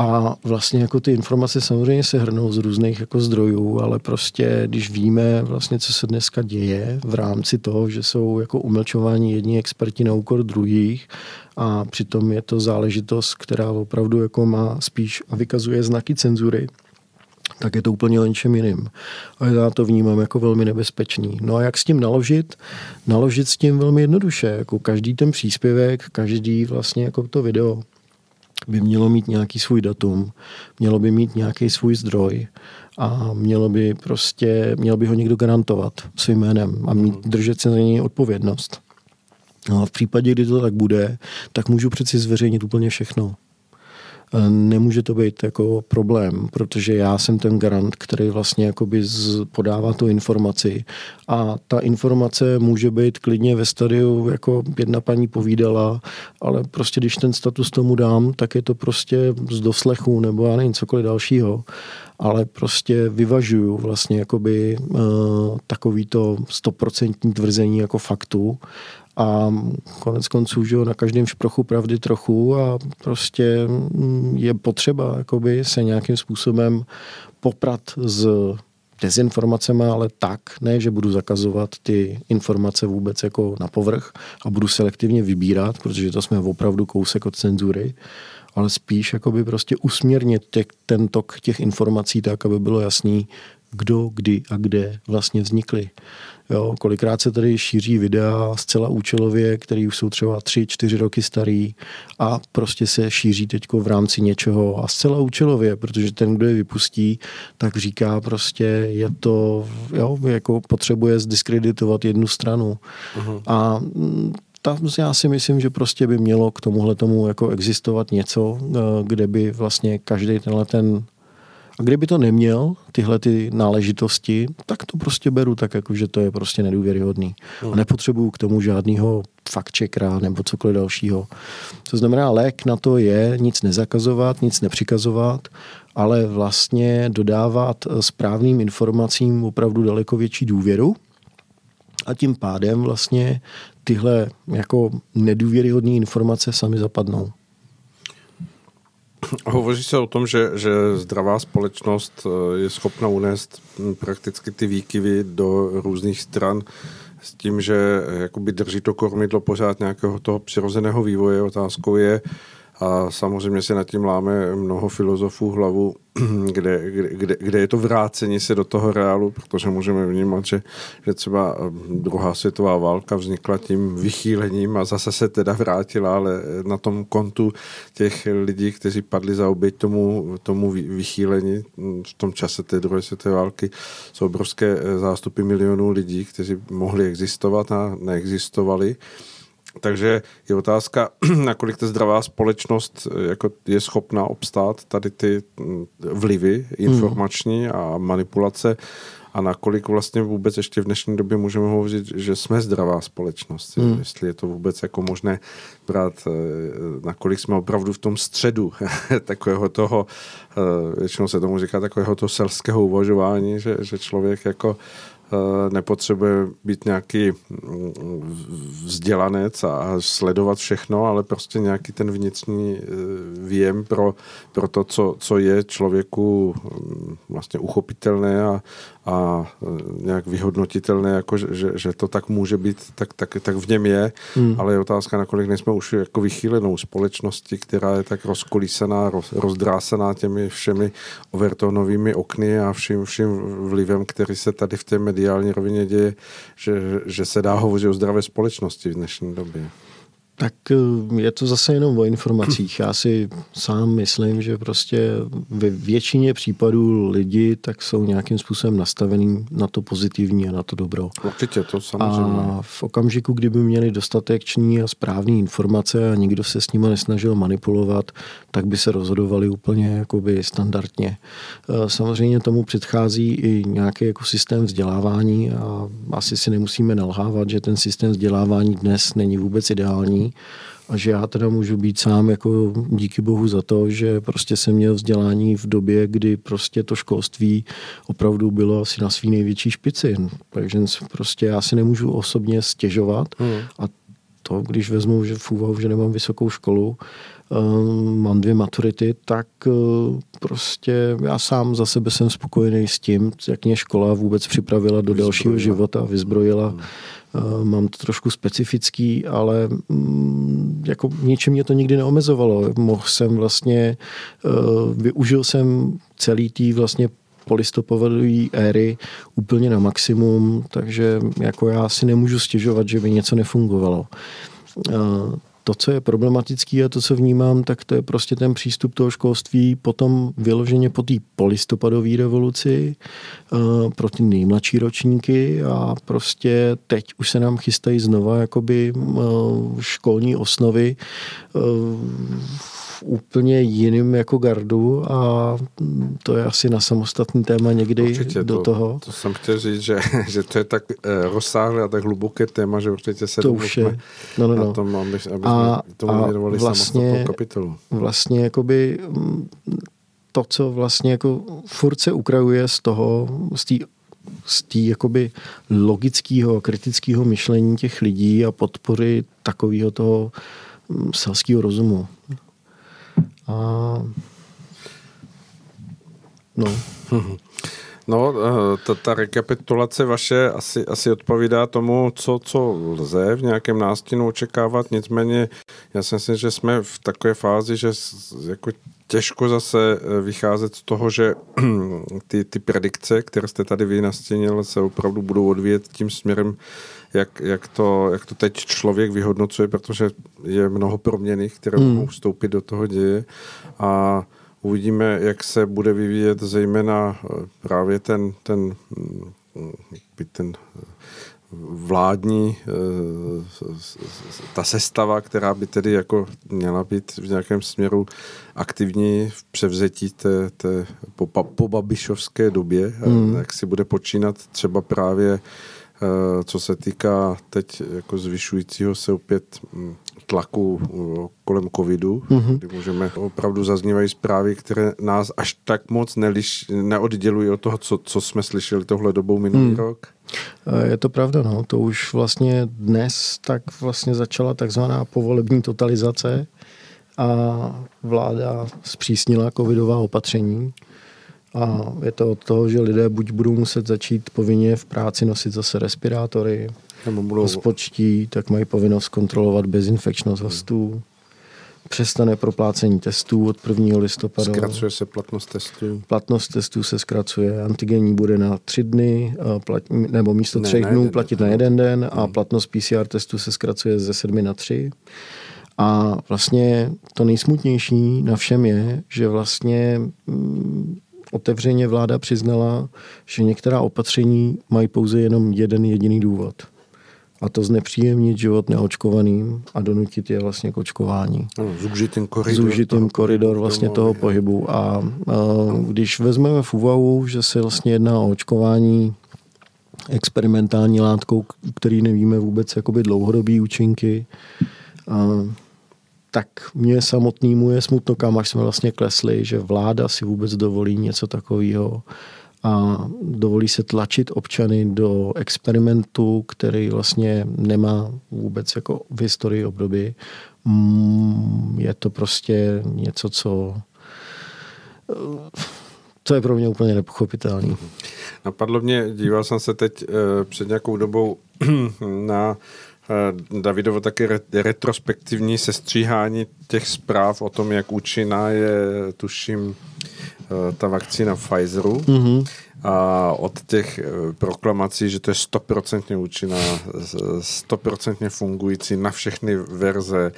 A vlastně jako ty informace samozřejmě se hrnou z různých jako zdrojů, ale prostě když víme vlastně, co se dneska děje v rámci toho, že jsou jako umlčováni jedni experti na úkor druhých a přitom je to záležitost, která opravdu jako má spíš a vykazuje znaky cenzury, tak je to úplně o něčem jiným. A já to vnímám jako velmi nebezpečný. No a jak s tím naložit? Naložit s tím velmi jednoduše. Jako každý ten příspěvek, každý vlastně jako to video by mělo mít nějaký svůj datum, mělo by mít nějaký svůj zdroj a mělo by prostě, měl by ho někdo garantovat svým jménem a mít, držet se za něj odpovědnost. No a v případě, kdy to tak bude, tak můžu přeci zveřejnit úplně všechno. Nemůže to být jako problém, protože já jsem ten garant, který vlastně jakoby podává tu informaci. A ta informace může být klidně ve stadiu, jako jedna paní povídala, ale prostě když ten status tomu dám, tak je to prostě z doslechu nebo já nevím, cokoliv dalšího. Ale prostě vyvažuju vlastně jakoby uh, takovýto stoprocentní tvrzení jako faktu a konec konců, že na každém šprochu pravdy trochu a prostě mm, je potřeba jakoby se nějakým způsobem poprat s dezinformacemi, ale tak, ne, že budu zakazovat ty informace vůbec jako na povrch a budu selektivně vybírat, protože to jsme opravdu kousek od cenzury, ale spíš jakoby prostě usměrnit těch, ten tok těch informací tak, aby bylo jasný, kdo, kdy a kde vlastně vznikly. Jo, kolikrát se tady šíří videa zcela účelově, které už jsou třeba tři, čtyři roky starý a prostě se šíří teď v rámci něčeho a zcela účelově, protože ten, kdo je vypustí, tak říká prostě, je to, jo, jako potřebuje zdiskreditovat jednu stranu. Uh-huh. A mm, tam já si myslím, že prostě by mělo k tomuhle tomu jako existovat něco, eh, kde by vlastně každý tenhle ten a kdyby to neměl, tyhle ty náležitosti, tak to prostě beru tak, jako že to je prostě nedůvěryhodný. A hmm. nepotřebuju k tomu žádného fakt nebo cokoliv dalšího. To znamená, lék na to je nic nezakazovat, nic nepřikazovat, ale vlastně dodávat správným informacím opravdu daleko větší důvěru a tím pádem vlastně tyhle jako nedůvěryhodné informace sami zapadnou. Hovoří se o tom, že, že zdravá společnost eh, je schopna unést prakticky ty výkyvy do různých stran s tím, že eh, jakoby drží to kormidlo pořád nějakého toho přirozeného vývoje. Otázkou je, a samozřejmě se nad tím láme mnoho filozofů hlavu, kde, kde, kde je to vrácení se do toho reálu, protože můžeme vnímat, že, že třeba eh, druhá světová válka vznikla tím vychýlením a zase se teda vrátila, ale na tom kontu těch lidí, kteří padli za oběť tomu, tomu vychýlení v tom čase té druhé světové války, jsou obrovské eh, zástupy milionů lidí, kteří mohli existovat a neexistovali. Takže je otázka, nakolik ta zdravá společnost eh, jako je schopná obstát tady ty mm, vlivy informační hmm. a manipulace a nakolik vlastně vůbec ještě v dnešní době můžeme hovořit, že jsme zdravá společnost. Hmm. Jestli je to vůbec jako možné brát, eh, nakolik jsme opravdu v tom středu takového toho, eh, většinou se tomu říká takového toho selského uvažování, že, že člověk jako Eh, nepotřebuje být nějaký mm, vzdělanec a sledovat všechno, ale prostě nějaký ten vnitřní eh, věm pro, pro to, co, co je člověku mm, vlastně uchopitelné a, a e, nějak vyhodnotitelné, jako že, že, že to tak může být, tak, tak, tak v něm je, hmm. ale je otázka, nakolik nejsme už jako vychýlenou společnosti, která je tak rozkolísená, roz, rozdrásená těmi všemi overtonovými okny a vším, vším vlivem, který se tady v té mediální rovině děje, že, že se dá hovořit o zdravé společnosti v dnešní době. Tak eh, je to zase jenom o informacích. Já si sám myslím, že prostě ve většině případů lidi tak jsou nějakým způsobem nastavený na to pozitivní a na to dobro. Určitě, to samozřejmě. A v okamžiku, kdyby měli dostatečný a správný informace a nikdo se s nimi nesnažil manipulovat, tak by se rozhodovali úplně jakoby standardně. Eh, samozřejmě tomu předchází i nějaký jako systém vzdělávání a asi si nemusíme nalhávat, že ten systém vzdělávání dnes není vůbec ideální a že já teda můžu být sám jako díky bohu za to, že prostě jsem měl vzdělání v době, kdy prostě to školství opravdu bylo asi na svý největší špici. Takže prostě já si nemůžu osobně stěžovat hmm. a to, když vezmu že v úvahu, že nemám vysokou školu, um, mám dvě maturity, tak uh, prostě já sám za sebe jsem spokojený s tím, jak mě škola vůbec připravila do vyzbrojila. dalšího života, vyzbrojila. Hmm Eh, mám to trošku specifický, ale mm, jako ničem mě to nikdy neomezovalo. Mohl jsem vlastně, eh, využil jsem celý tý vlastně polistopadové éry úplně na maximum, takže jako já si nemůžu stěžovat, že by něco nefungovalo. Eh, to, co je problematický a to, co vnímám, tak to je prostě ten přístup toho školství potom vyloženě po té polistopadové revoluci uh, pro ty nejmladší ročníky a prostě teď už se nám chystají znova jakoby uh, školní osnovy uh, úplně jiným jako gardu a to je asi na samostatný téma někdy určitě do to, toho. To jsem chtěl říct, že, že to je tak eh, rozsáhlé a tak hluboké téma, že určitě se to už je. No, no, no. na tom, aby, aby a, tomu věnovali vlastně, kapitolu. Vlastně jakoby to, co vlastně jako furt se ukrajuje z toho, z té z té jakoby logického, kritického myšlení těch lidí a podpory takového toho mm, selského rozumu. A no. No, eh, ta, ta rekapitulace vaše asi, asi odpovídá tomu, co, co lze v nějakém nástinu očekávat, nicméně já si myslím, že jsme v takové fázi, že jako těžko zase eh, vycházet z toho, že ty, ty predikce, které jste tady vy nastínil, se opravdu budou odvíjet tím směrem, jak, jak, to, jak to teď člověk vyhodnocuje, protože je mnoho proměných, které hmm. mohou vstoupit do toho děje a uvidíme, jak se bude vyvíjet zejména eh, právě ten, ten, mm, ten eh, vládní eh, ta sestava, která by tedy jako měla být v nějakém směru aktivní v převzetí té, té po, po babišovské době, hmm. jak si bude počínat třeba právě co se týká teď jako zvyšujícího se opět hm, tlaku eh, kolem covidu, mm-hmm. kdy můžeme, opravdu zaznívají zprávy, které nás až tak moc neliš, neoddělují od toho, co, co jsme slyšeli tohle dobou minulý mm. rok. Eh, je to pravda, no. To už vlastně dnes tak vlastně začala takzvaná povolební totalizace a vláda zpřísnila covidová opatření. A je to od toho, že lidé buď budou muset začít povinně v práci nosit zase respirátory, nebo budou... spočtí, tak mají povinnost kontrolovat bezinfekčnost hostů. Přestane proplácení testů od 1. listopadu. Zkracuje se platnost testů. Platnost testů se zkracuje. Antigenní bude na tři dny, plat, nebo místo ne, třech dnů platit den. na jeden den a hmm. platnost PCR testů se zkracuje ze sedmi na tři. A vlastně to nejsmutnější na všem je, že vlastně mm, otevřeně vláda přiznala, že některá opatření mají pouze jenom jeden jediný důvod. A to znepříjemnit život neočkovaným a donutit je vlastně k očkování. Ano, zúžit ten koridor. Zúžit ten koridor vlastně toho pohybu. A, když vezmeme v úvahu, že se vlastně jedná o očkování experimentální látkou, který nevíme vůbec jakoby dlouhodobý účinky, a tak mě samotnému je smutno, kam až jsme vlastně klesli, že vláda si vůbec dovolí něco takového a dovolí se tlačit občany do experimentu, který vlastně nemá vůbec jako v historii období. Mm, je to prostě něco, co to je pro mě úplně nepochopitelný. Napadlo mě, díval jsem se teď eh, před nějakou dobou na eh, Davidovo taky retrospektivní sestříhání těch zpráv o tom, jak účinná je, tuším, ta vakcína Pfizeru. Mm-hmm. A od těch proklamací, že to je stoprocentně účinná, stoprocentně fungující na všechny verze,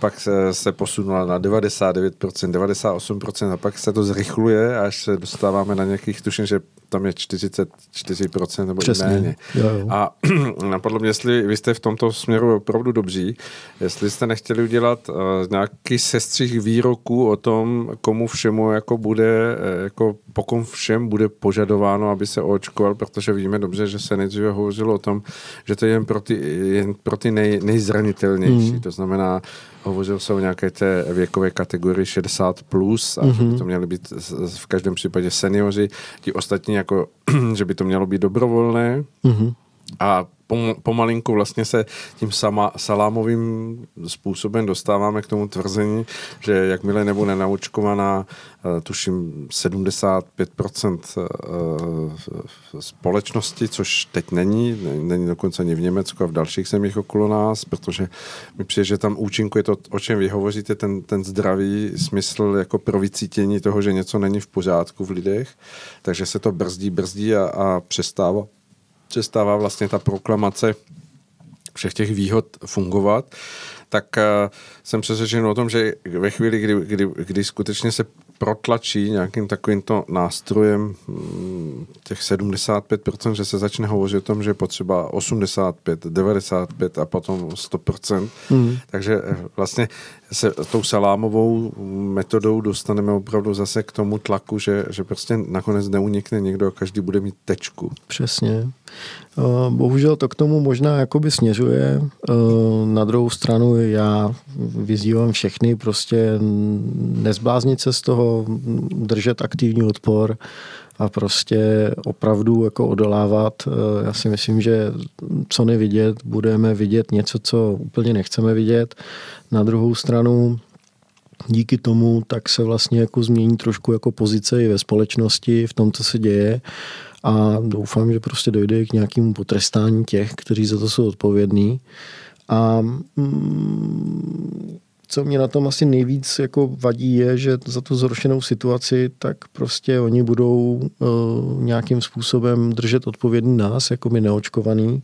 pak se, se posunula na 99%, 98% a pak se to zrychluje, až se dostáváme na nějakých, tuším, že tam je 44% nebo Přesně. méně. Jo, jo. A napadlo mě, jestli vy jste v tomto směru opravdu dobří, jestli jste nechtěli udělat uh, nějaký sestřih výroků o tom, komu všemu jako bude, uh, jako po kom všem bude požadováno, aby se očkoval, protože víme dobře, že se nejdříve hovořilo o tom, že to je jen pro ty, jen pro ty nej, nejzranitelnější, mm. to znamená Hovořil se o nějaké té věkové kategorii 60 plus a mm-hmm. že by to měly být v každém případě seniori, ti ostatní jako, že by to mělo být dobrovolné. Mm-hmm. A pomalinku vlastně se tím sama, salámovým způsobem dostáváme k tomu tvrzení, že jakmile nebude naučkovaná, eh, tuším 75% eh, společnosti, což teď není, není dokonce ani v Německu a v dalších zemích okolo nás, protože mi přijde, že tam účinkuje to, o čem vy hovoříte, ten, ten zdravý smysl jako pro vycítění toho, že něco není v pořádku v lidech, takže se to brzdí, brzdí a, a přestává přestává vlastně ta proklamace všech těch výhod fungovat, tak uh, jsem přesvědčen o tom, že ve chvíli, kdy, kdy, kdy skutečně se protlačí nějakým takovýmto nástrojem mm, těch 75%, že se začne hovořit o tom, že je potřeba 85, 95 a potom 100%. Mm. Takže eh, vlastně se tou salámovou metodou dostaneme opravdu zase k tomu tlaku, že, že prostě nakonec neunikne někdo a každý bude mít tečku. Přesně. Eh, bohužel to k tomu možná jakoby směřuje. Eh, na druhou stranu já vyzývám všechny prostě nezbláznit se z toho, držet aktivní odpor a prostě opravdu jako odolávat. Eh, já si myslím, že co nevidět, budeme vidět něco, co úplně nechceme vidět. Na druhou stranu díky tomu tak se vlastně jako změní trošku jako pozice i ve společnosti v tom, co se děje a doufám, že prostě dojde k nějakému potrestání těch, kteří za to jsou odpovědní. A mm, co mě na tom asi nejvíc jako vadí je, že za tu zhoršenou situaci tak prostě oni budou uh, nějakým způsobem držet odpovědný nás, jako my neočkovaný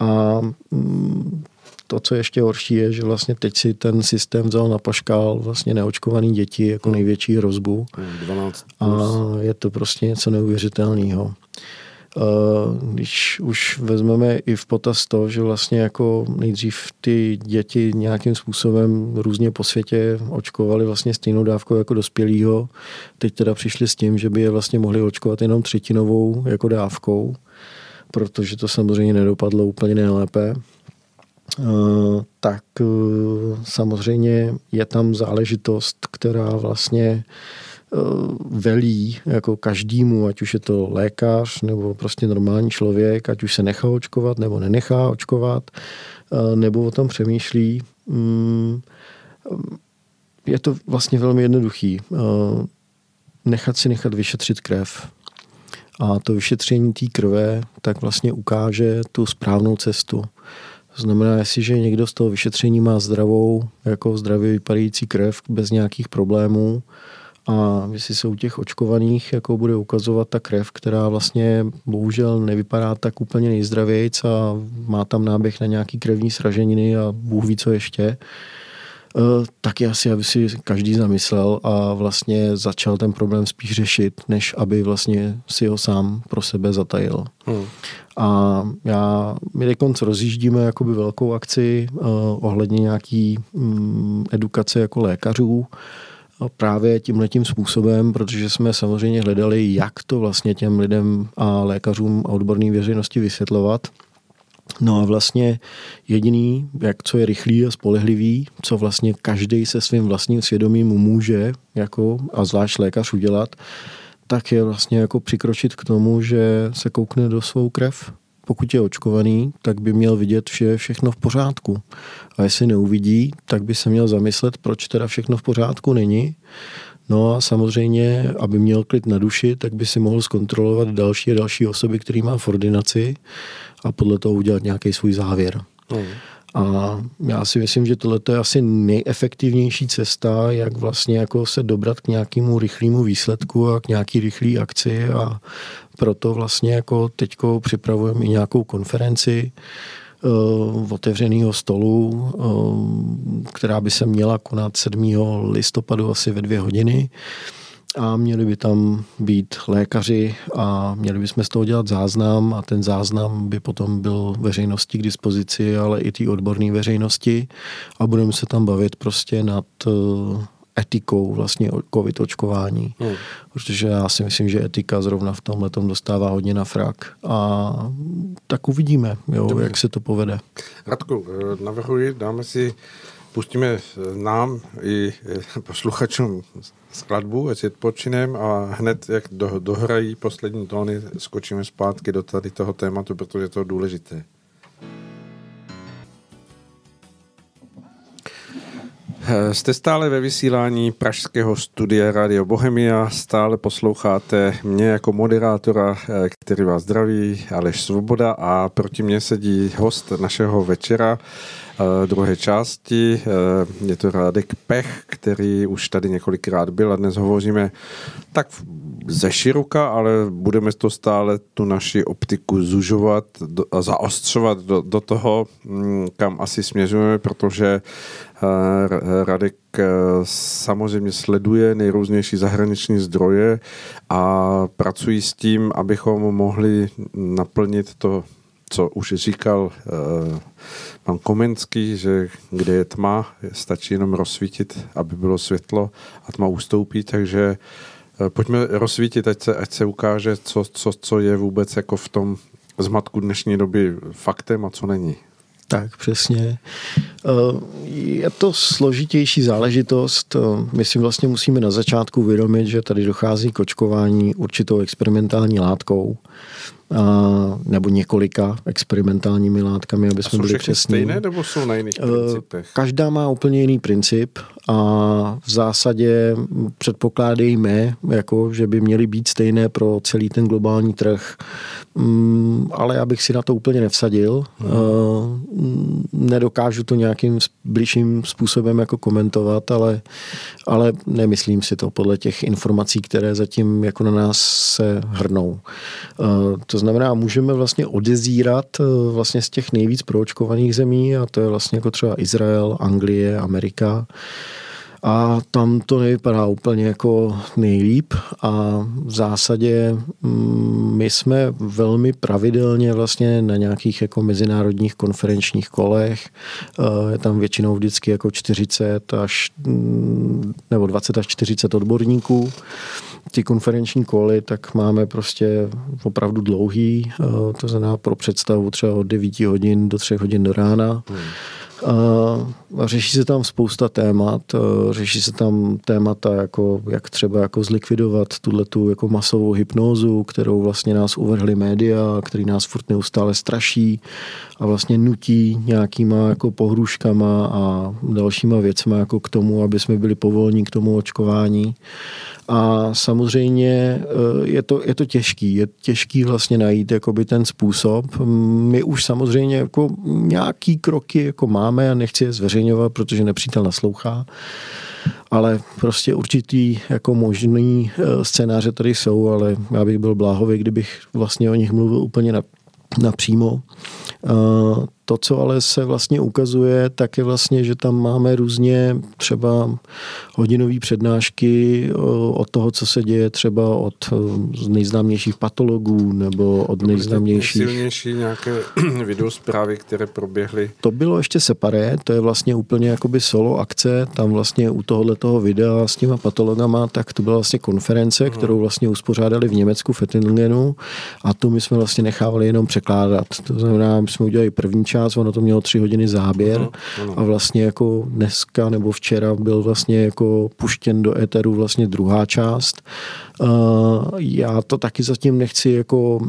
a um, to, co ještě horší, je, že vlastně teď si ten systém vzal na paškál vlastně neočkovaný děti jako největší hrozbu. 12 a je to prostě něco neuvěřitelného. Eh, když už vezmeme i v potaz to, že vlastně jako nejdřív ty děti nějakým způsobem různě po světě očkovali vlastně stejnou dávkou jako dospělýho, teď teda přišli s tím, že by je vlastně mohli očkovat jenom třetinovou jako dávkou, protože to samozřejmě nedopadlo úplně nejlépe. Uh, tak uh, samozřejmě je tam záležitost, která vlastně Eh, velí jako každému, ať už je to lékař nebo prostě normální člověk, ať už se nechá očkovat nebo nenechá očkovat, eh, nebo o tom přemýšlí. Mm, je to vlastně velmi jednoduchý. Eh, nechat si nechat vyšetřit krev. A to vyšetření té krve tak vlastně ukáže tu správnou cestu. To znamená, jestliže někdo z toho vyšetření má zdravou, jako zdravě vypadající krev bez nějakých problémů, a jestli se u těch očkovaných jako bude ukazovat ta krev, která vlastně bohužel nevypadá tak úplně nejzdravějc a má tam náběh na nějaký krevní sraženiny a Bůh ví co ještě, eh, tak je asi, aby si každý zamyslel a vlastně začal ten problém spíš řešit, než aby vlastně si ho sám pro sebe zatajil. Hmm. A já, my dokonce rozjíždíme jakoby velkou akci uh, ohledně nějaký um, edukace jako lékařů, právě tímhletím způsobem, protože jsme samozřejmě hledali, jak to vlastně těm lidem a lékařům a odborné veřejnosti vysvětlovat. No a vlastně jediný, jak co je rychlý a spolehlivý, co vlastně každý se svým vlastním svědomím může, jako, a zvlášť lékař udělat, tak je vlastně jako přikročit k tomu, že se koukne do svou krev pokud je očkovaný, tak by měl vidět, že je všechno v pořádku. A jestli neuvidí, tak by se měl zamyslet, proč teda všechno v pořádku není. No a samozřejmě, aby měl klid na duši, tak by si mohl zkontrolovat další a další osoby, který má v ordinaci a podle toho udělat nějaký svůj závěr. Hmm. A já si myslím, že tohle je asi nejefektivnější cesta, jak vlastně jako se dobrat k nějakému rychlému výsledku a k nějaký rychlé akci a proto vlastně jako teďko připravujeme i nějakou konferenci uh, otevřeného stolu, uh, která by se měla konat 7. listopadu asi ve dvě hodiny a měli by tam být lékaři a měli bychom z toho dělat záznam a ten záznam by potom byl veřejnosti k dispozici, ale i té odborné veřejnosti a budeme se tam bavit prostě nad eh, etikou vlastně covid očkování. Hmm. Protože já si myslím, že etika zrovna v tomhle dostává hodně na frak. A tak uvidíme, jo, jak se to povede. Radku, eh, navrhuji, dáme si pustíme nám i posluchačům skladbu, ať si odpočinem a hned, jak do, dohrají poslední tóny, skočíme zpátky do tady toho tématu, protože je to důležité. Jste stále ve vysílání pražského studia Radio Bohemia, stále posloucháte mě jako moderátora, který vás zdraví, Aleš Svoboda a proti mně sedí host našeho večera, druhé části. Eh, je to Radek Pech, který už tady několikrát byl a dnes hovoříme tak ze široka, ale budeme to stále tu naši optiku zužovat a zaostřovat do, do toho, mm, kam asi směřujeme, protože eh, Radek samozřejmě sleduje nejrůznější zahraniční zdroje a pracují s tím, abychom mohli naplnit to, co už říkal pan Komenský, že kde je tma, stačí jenom rozsvítit, aby bylo světlo a tma ustoupí, takže eh, pojďme rozsvítit, ať se, ať se ukáže, co, co, co je vůbec jako v tom zmatku dnešní doby faktem a co není. Tak, přesně. Eh, je to složitější záležitost. My si vlastně musíme na začátku uvědomit, že tady dochází k očkování určitou experimentální látkou a, nebo několika experimentálními látkami, aby jsme byli přesní. stejné nebo jsou na jiných principech? Každá má úplně jiný princip a v zásadě předpokládejme, jako, že by měly být stejné pro celý ten globální trh, mm, ale já bych si na to úplně nevsadil. Hmm. Nedokážu to nějakým bližším způsobem jako komentovat, ale, ale nemyslím si to podle těch informací, které zatím jako na nás se hrnou. To to znamená, můžeme vlastně odezírat eh, vlastně z těch nejvíc proočkovaných zemí a to je vlastně jako třeba Izrael, Anglie, Amerika. A tam to nevypadá úplně jako nejlíp a v zásadě mm, my jsme velmi pravidelně vlastně na nějakých jako mezinárodních konferenčních kolech. Eh, je tam většinou vždycky jako 40 až mm, nebo 20 až 40 odborníků ty konferenční koly, tak máme prostě opravdu dlouhý, eh, to znamená pro představu třeba od 9 hodin do 3 hodin do rána. Hmm. A řeší se tam spousta témat, řeší se tam témata, jako jak třeba jako zlikvidovat tuhle tu jako masovou hypnózu, kterou vlastně nás uvrhly média, který nás furt neustále straší a vlastně nutí nějakýma jako pohruškama a dalšíma věcma jako k tomu, aby jsme byli povolní k tomu očkování. A samozřejmě eh, je to, je to těžký. Je těžký vlastně najít jakoby ten způsob. My už samozřejmě jako nějaký kroky jako máme a nechci je zveřejňovat, protože nepřítel naslouchá ale prostě určitý jako možný eh, scénáře tady jsou, ale já bych byl bláhový, kdybych vlastně o nich mluvil úplně napřímo. To, co ale se vlastně ukazuje, tak je vlastně, že tam máme různě třeba hodinové přednášky od toho, co se děje třeba od nejznámějších patologů nebo od nejznámějších... Nejsilnější nějaké videosprávy, které proběhly? To bylo ještě separé, to je vlastně úplně jakoby solo akce, tam vlastně u tohohle toho videa s těma patologama, tak to byla vlastně konference, hmm. kterou vlastně uspořádali v Německu v Ettingenu a tu my jsme vlastně nechávali jenom překládat. To znamená, my jsme udělali první část část, ono to mělo tři hodiny záběr uh-huh, uh-huh. a vlastně jako dneska nebo včera byl vlastně jako puštěn do éteru vlastně druhá část Já to taky zatím nechci jako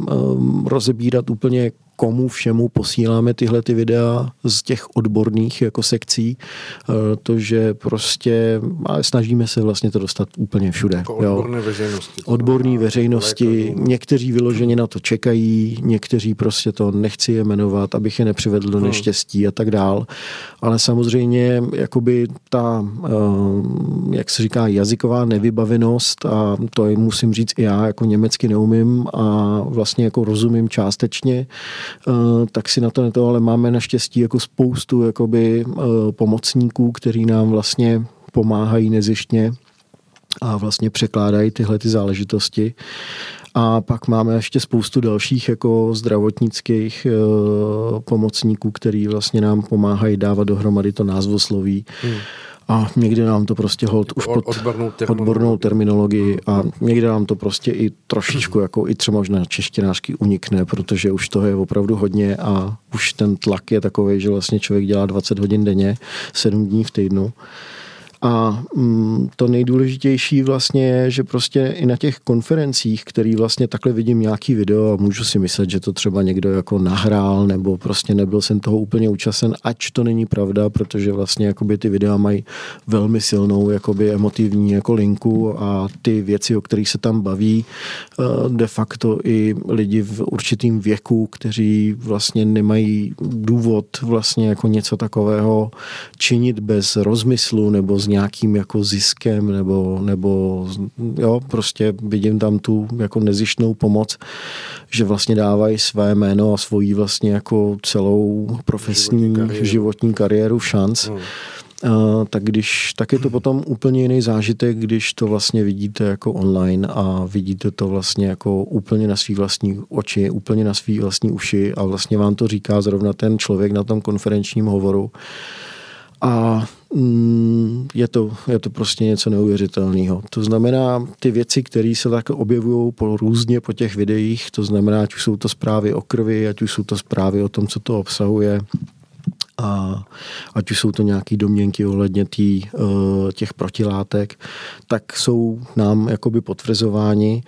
rozebírat úplně komu všemu posíláme tyhle ty videa z těch odborných jako sekcí, eh, to, že prostě snažíme se vlastně to dostat úplně všude. Jako odborné jo. veřejnosti. Odborní veřejnosti, lékařů. někteří vyloženě na to čekají, někteří prostě to nechci je jmenovat, abych je nepřivedl do hmm. neštěstí a tak dál. Ale samozřejmě jakoby ta, eh, jak se říká, jazyková nevybavenost a to je, musím říct i já, jako německy neumím a vlastně jako rozumím částečně, Eh, tak si na to neto, ale máme naštěstí jako spoustu jakoby eh, pomocníků, který nám vlastně pomáhají nezištně a vlastně překládají tyhle ty záležitosti. A pak máme ještě spoustu dalších jako zdravotnických e, pomocníků, který vlastně nám pomáhají dávat dohromady to názvosloví. Hmm a někdy nám to prostě hold už pod odbornou terminologii. odbornou terminologii a někdy nám to prostě i trošičku jako i třeba možná češtinářky unikne, protože už toho je opravdu hodně a už ten tlak je takový, že vlastně člověk dělá 20 hodin denně, 7 dní v týdnu. A mm, to nejdůležitější vlastně je, že prostě i na těch konferencích, který vlastně takhle vidím nějaký video a můžu si myslet, že to třeba někdo jako nahrál nebo prostě nebyl jsem toho úplně účasten, ač to není pravda, protože vlastně jakoby ty videa mají velmi silnou jakoby emotivní jako linku a ty věci, o kterých se tam baví, eh, de facto i lidi v určitým věku, kteří vlastně nemají důvod vlastně jako něco takového činit bez rozmyslu nebo z nějakým jako ziskem nebo, nebo jo, prostě vidím tam tu jako nezištnou pomoc, že vlastně dávají své jméno a svoji vlastně jako celou profesní životní kariéru, životní kariéru šanc. Hmm. Uh, tak když, tak je to potom úplně jiný zážitek, když to vlastně vidíte jako online a vidíte to vlastně jako úplně na svý vlastní oči, úplně na svý vlastní uši a vlastně vám to říká zrovna ten člověk na tom konferenčním hovoru. A mm, je to, je to prostě něco neuvěřitelného. To znamená, ty věci, které se tak objevují po, různě po těch videích, to znamená, ať už jsou to zprávy o krvi, ať už jsou to zprávy o tom, co to obsahuje, a ať už jsou to nějaké domněnky ohledně tý, uh, těch protilátek, tak jsou nám jakoby potvrzováni.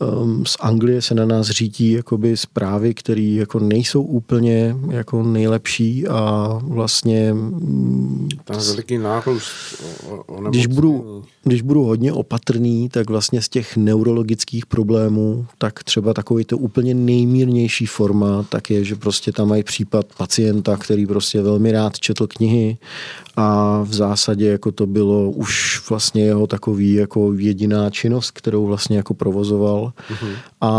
Um, z Anglie se na nás řídí jakoby zprávy, které jako nejsou úplně jako nejlepší a vlastně... Mm, Tam veliký nárůst když budu, když budu hodně opatrný, tak vlastně z těch neurologických problémů, tak třeba takový to úplně nejmírnější forma, tak je, že prostě tam mají případ pacienta, který prostě velmi rád četl knihy a v zásadě jako to bylo už vlastně jeho takový jako jediná činnost, kterou vlastně jako provozoval mm-hmm. a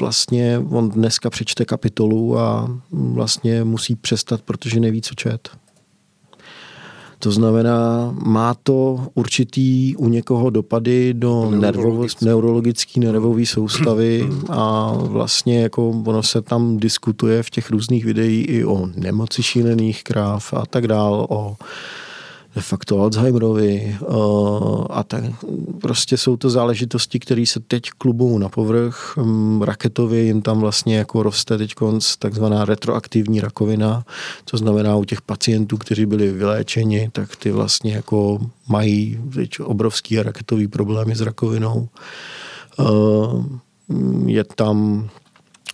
vlastně on dneska přečte kapitolu a vlastně musí přestat, protože neví, co čet. To znamená, má to určitý u někoho dopady do neurologické neurologické nervové soustavy a vlastně jako ono se tam diskutuje v těch různých videích i o nemoci šílených kráv a tak dál, o de facto Alzheimerovi uh, a tak. Prostě jsou to záležitosti, které se teď klubou na povrch. Um, raketově jim tam vlastně jako roste teď takzvaná retroaktivní rakovina, to znamená u těch pacientů, kteří byli vyléčeni, tak ty vlastně jako mají teď obrovský raketový problémy s rakovinou. Uh, je tam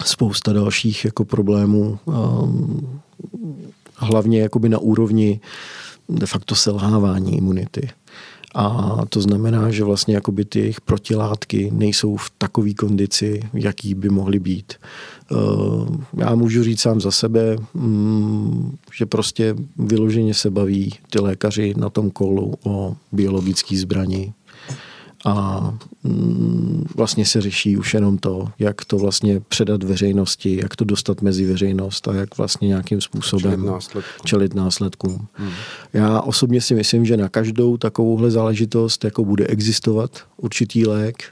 spousta dalších jako problémů, um, hlavně jakoby na úrovni de facto selhávání imunity. A to znamená, že vlastně jakoby ty jejich protilátky nejsou v takové kondici, jaký by mohly být. Eh, já můžu říct sám za sebe, mm, že prostě vyloženě se baví ty lékaři na tom kolu o biologické zbraní a mm, vlastně se řeší už jenom to, jak to vlastně předat veřejnosti, jak to dostat mezi veřejnost a jak vlastně nějakým způsobem čelit, následkům. čelit následkům. Hmm. Já osobně si myslím, že na každou takovouhle záležitost jako bude existovat určitý lék,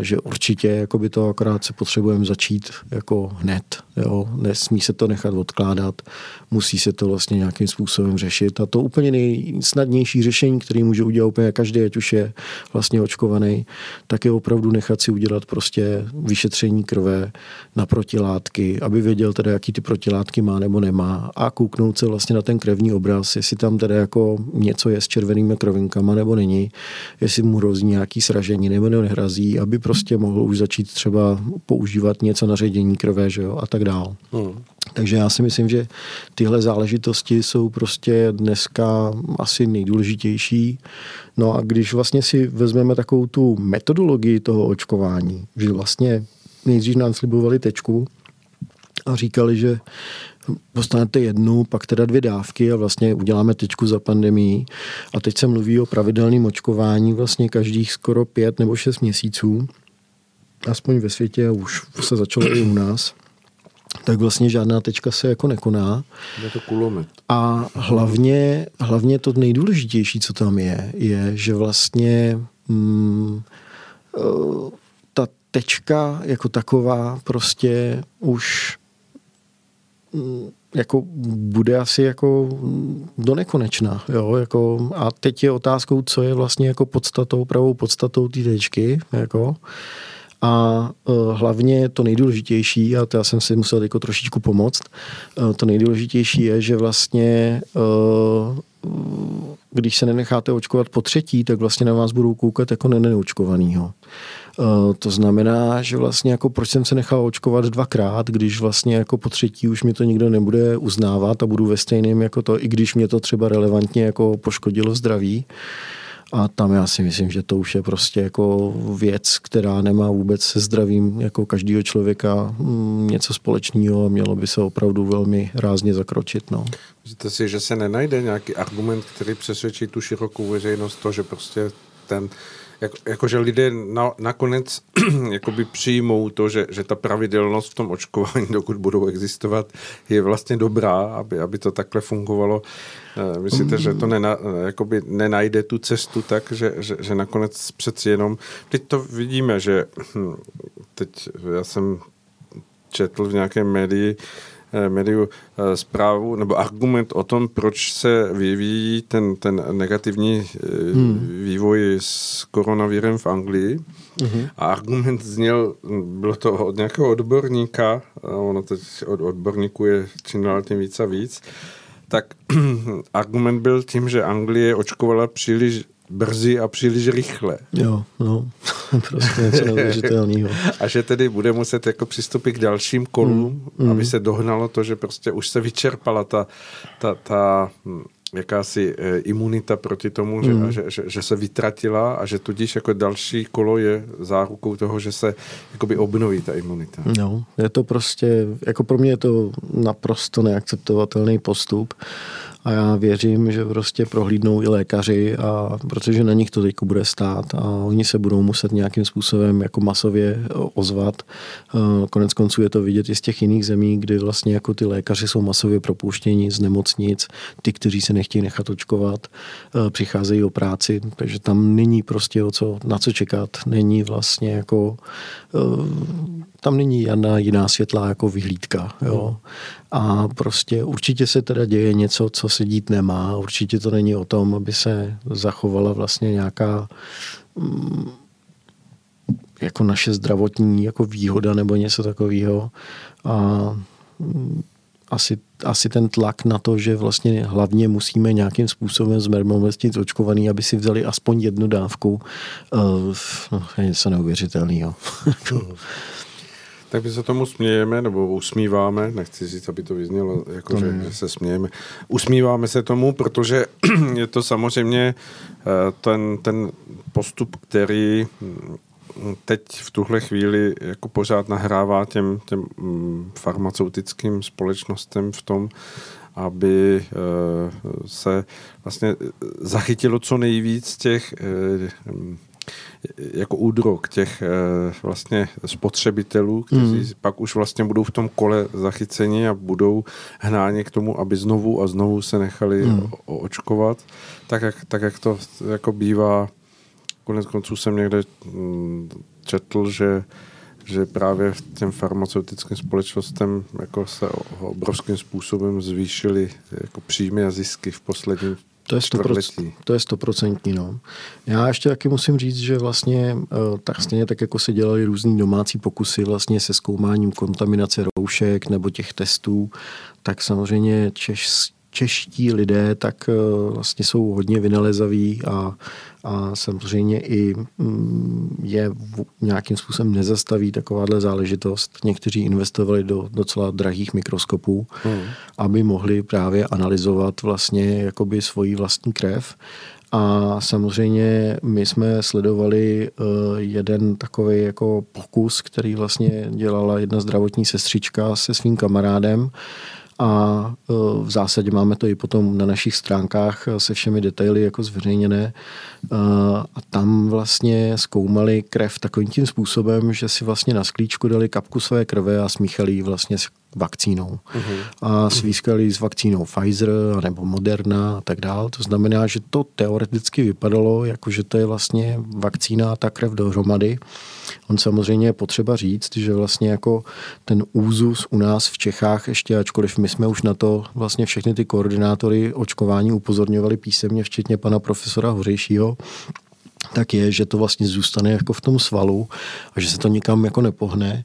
že určitě jako by to akorát se potřebujeme začít jako hned. Jo? Nesmí se to nechat odkládat, musí se to vlastně nějakým způsobem řešit. A to úplně nejsnadnější řešení, který může udělat úplně každý, ať už je vlastně očkovaný, tak je opravdu nechat si udělat prostě vyšetření krve na protilátky, aby věděl teda, jaký ty protilátky má nebo nemá a kouknout se vlastně na ten krevní obraz, jestli tam teda jako něco je s červenými krovinkama nebo není, jestli mu hrozí nějaký sražení nebo nehrazí, aby prostě mohl už začít třeba používat něco na ředění krve že jo, a tak dál. Hmm. Takže já si myslím, že tyhle záležitosti jsou prostě dneska asi nejdůležitější. No a když vlastně si vezmeme takovou tu metodologii toho očkování, že vlastně nejdřív nám slibovali tečku a říkali, že dostanete jednu, pak teda dvě dávky a vlastně uděláme tečku za pandemii. A teď se mluví o pravidelném očkování vlastně každých skoro pět nebo šest měsíců. Aspoň ve světě už se začalo i u nás tak vlastně žádná tečka se jako nekoná. Je to kulomet. A hlavně, hlavně to nejdůležitější, co tam je, je, že vlastně mm, eh, ta tečka jako taková prostě už jako bude asi jako do nekonečna. Jo? Jako, a teď je otázkou, co je vlastně jako podstatou, pravou podstatou té tečky. Jako. A uh, hlavně to nejdůležitější, a to já jsem si musel jako trošičku pomoct, uh, to nejdůležitější je, že vlastně uh, když se nenecháte očkovat po třetí, tak vlastně na vás budou koukat jako na neočkovanýho. To znamená, že vlastně jako proč jsem se nechal očkovat dvakrát, když vlastně jako po třetí už mi to nikdo nebude uznávat a budu ve stejném jako to, i když mě to třeba relevantně jako poškodilo zdraví. A tam já si myslím, že to už je prostě jako věc, která nemá vůbec se zdravím jako každého člověka mm, něco společného a mělo by se opravdu velmi rázně zakročit. No. Myslíte si, že se nenajde nějaký argument, který přesvědčí tu širokou veřejnost to, že prostě ten jako, jakože lidé na, nakonec jakoby přijmou to, že, že ta pravidelnost v tom očkování, dokud budou existovat, je vlastně dobrá, aby, aby to takhle fungovalo. Eh, myslíte, že to nena, jakoby nenajde tu cestu tak, že, že, že nakonec přeci jenom, teď to vidíme, že hm, teď já jsem četl v nějakém médii, Eh, médiu eh, zprávu nebo argument o tom, proč se vyvíjí ten, ten negativní eh, hmm. vývoj s koronavirem v Anglii. Hmm. A argument zněl, bylo to od nějakého odborníka, ono teď od odborníků je čím dál tím víc a víc, tak argument byl tím, že Anglie očkovala příliš brzy a příliš rychle. Jo, no, prostě něco neuvěřitelného. a že tedy bude muset jako přistupit k dalším kolům, mm, mm. aby se dohnalo to, že prostě už se vyčerpala ta, ta, ta hm, jakási e, imunita proti tomu, že, mm. že, že, že se vytratila a že tudíž jako další kolo je zárukou toho, že se jakoby obnoví ta imunita. No, je to prostě, jako pro mě je to naprosto neakceptovatelný postup a já věřím, že prostě prohlídnou i lékaři, a protože na nich to teď bude stát a oni se budou muset nějakým způsobem jako masově ozvat. Konec konců je to vidět i z těch jiných zemí, kdy vlastně jako ty lékaři jsou masově propuštěni z nemocnic, ty, kteří se nechtějí nechat očkovat, přicházejí o práci, takže tam není prostě o co, na co čekat, není vlastně jako tam není žádná jiná světlá jako vyhlídka. Jo. A prostě určitě se teda děje něco, co se dít nemá. Určitě to není o tom, aby se zachovala vlastně nějaká mm, jako naše zdravotní jako výhoda nebo něco takového. A mm, asi, asi ten tlak na to, že vlastně hlavně musíme nějakým způsobem zmermomestit očkovaný, aby si vzali aspoň jednu dávku, uh, no, je něco neuvěřitelného. Tak my se tomu smějeme, nebo usmíváme, nechci říct, aby to vyznělo, jako to že, že se smějeme. Usmíváme se tomu, protože je to samozřejmě eh, ten, ten postup, který hm, teď v tuhle chvíli jako pořád nahrává těm, těm hm, farmaceutickým společnostem v tom, aby eh, se vlastně zachytilo co nejvíc těch eh, hm, jako údrok těch eh, vlastně spotřebitelů, kteří mm. pak už vlastně budou v tom kole zachyceni a budou hnáni k tomu, aby znovu a znovu se nechali mm. očkovat, tak jak, tak jak to jako bývá konec konců jsem někde mm, četl, že že právě v těm farmaceutickým společnostem jako se obrovským způsobem zvýšily jako příjmy a zisky v posledním to je, 100%, to je stoprocentní. No. Já ještě taky musím říct, že vlastně eh, tak stejně tak, jako se dělali různý domácí pokusy vlastně se zkoumáním kontaminace roušek nebo těch testů, tak samozřejmě Češ, čeští lidé tak eh, vlastně jsou hodně vynalezaví a, a samozřejmě i mm, je nějakým způsobem nezastaví takováhle záležitost. Někteří investovali do docela drahých mikroskopů, hmm. aby mohli právě analyzovat vlastně jakoby svoji vlastní krev a samozřejmě my jsme sledovali uh, jeden takový jako pokus, který vlastně dělala jedna zdravotní sestřička se svým kamarádem a e, v zásadě máme to i potom na našich stránkách se všemi detaily jako zveřejněné e, a tam vlastně zkoumali krev takovým tím způsobem, že si vlastně na sklíčku dali kapku své krve a smíchali ji vlastně s vakcínou. Uh-huh. A svýskali s vakcínou Pfizer nebo Moderna a tak dále. To znamená, že to teoreticky vypadalo, jako že to je vlastně vakcína a ta krev dohromady. On samozřejmě je potřeba říct, že vlastně jako ten úzus u nás v Čechách ještě, ačkoliv my jsme už na to vlastně všechny ty koordinátory očkování upozorňovali písemně, včetně pana profesora Hořejšího, tak je, že to vlastně zůstane jako v tom svalu a že se to nikam jako nepohne.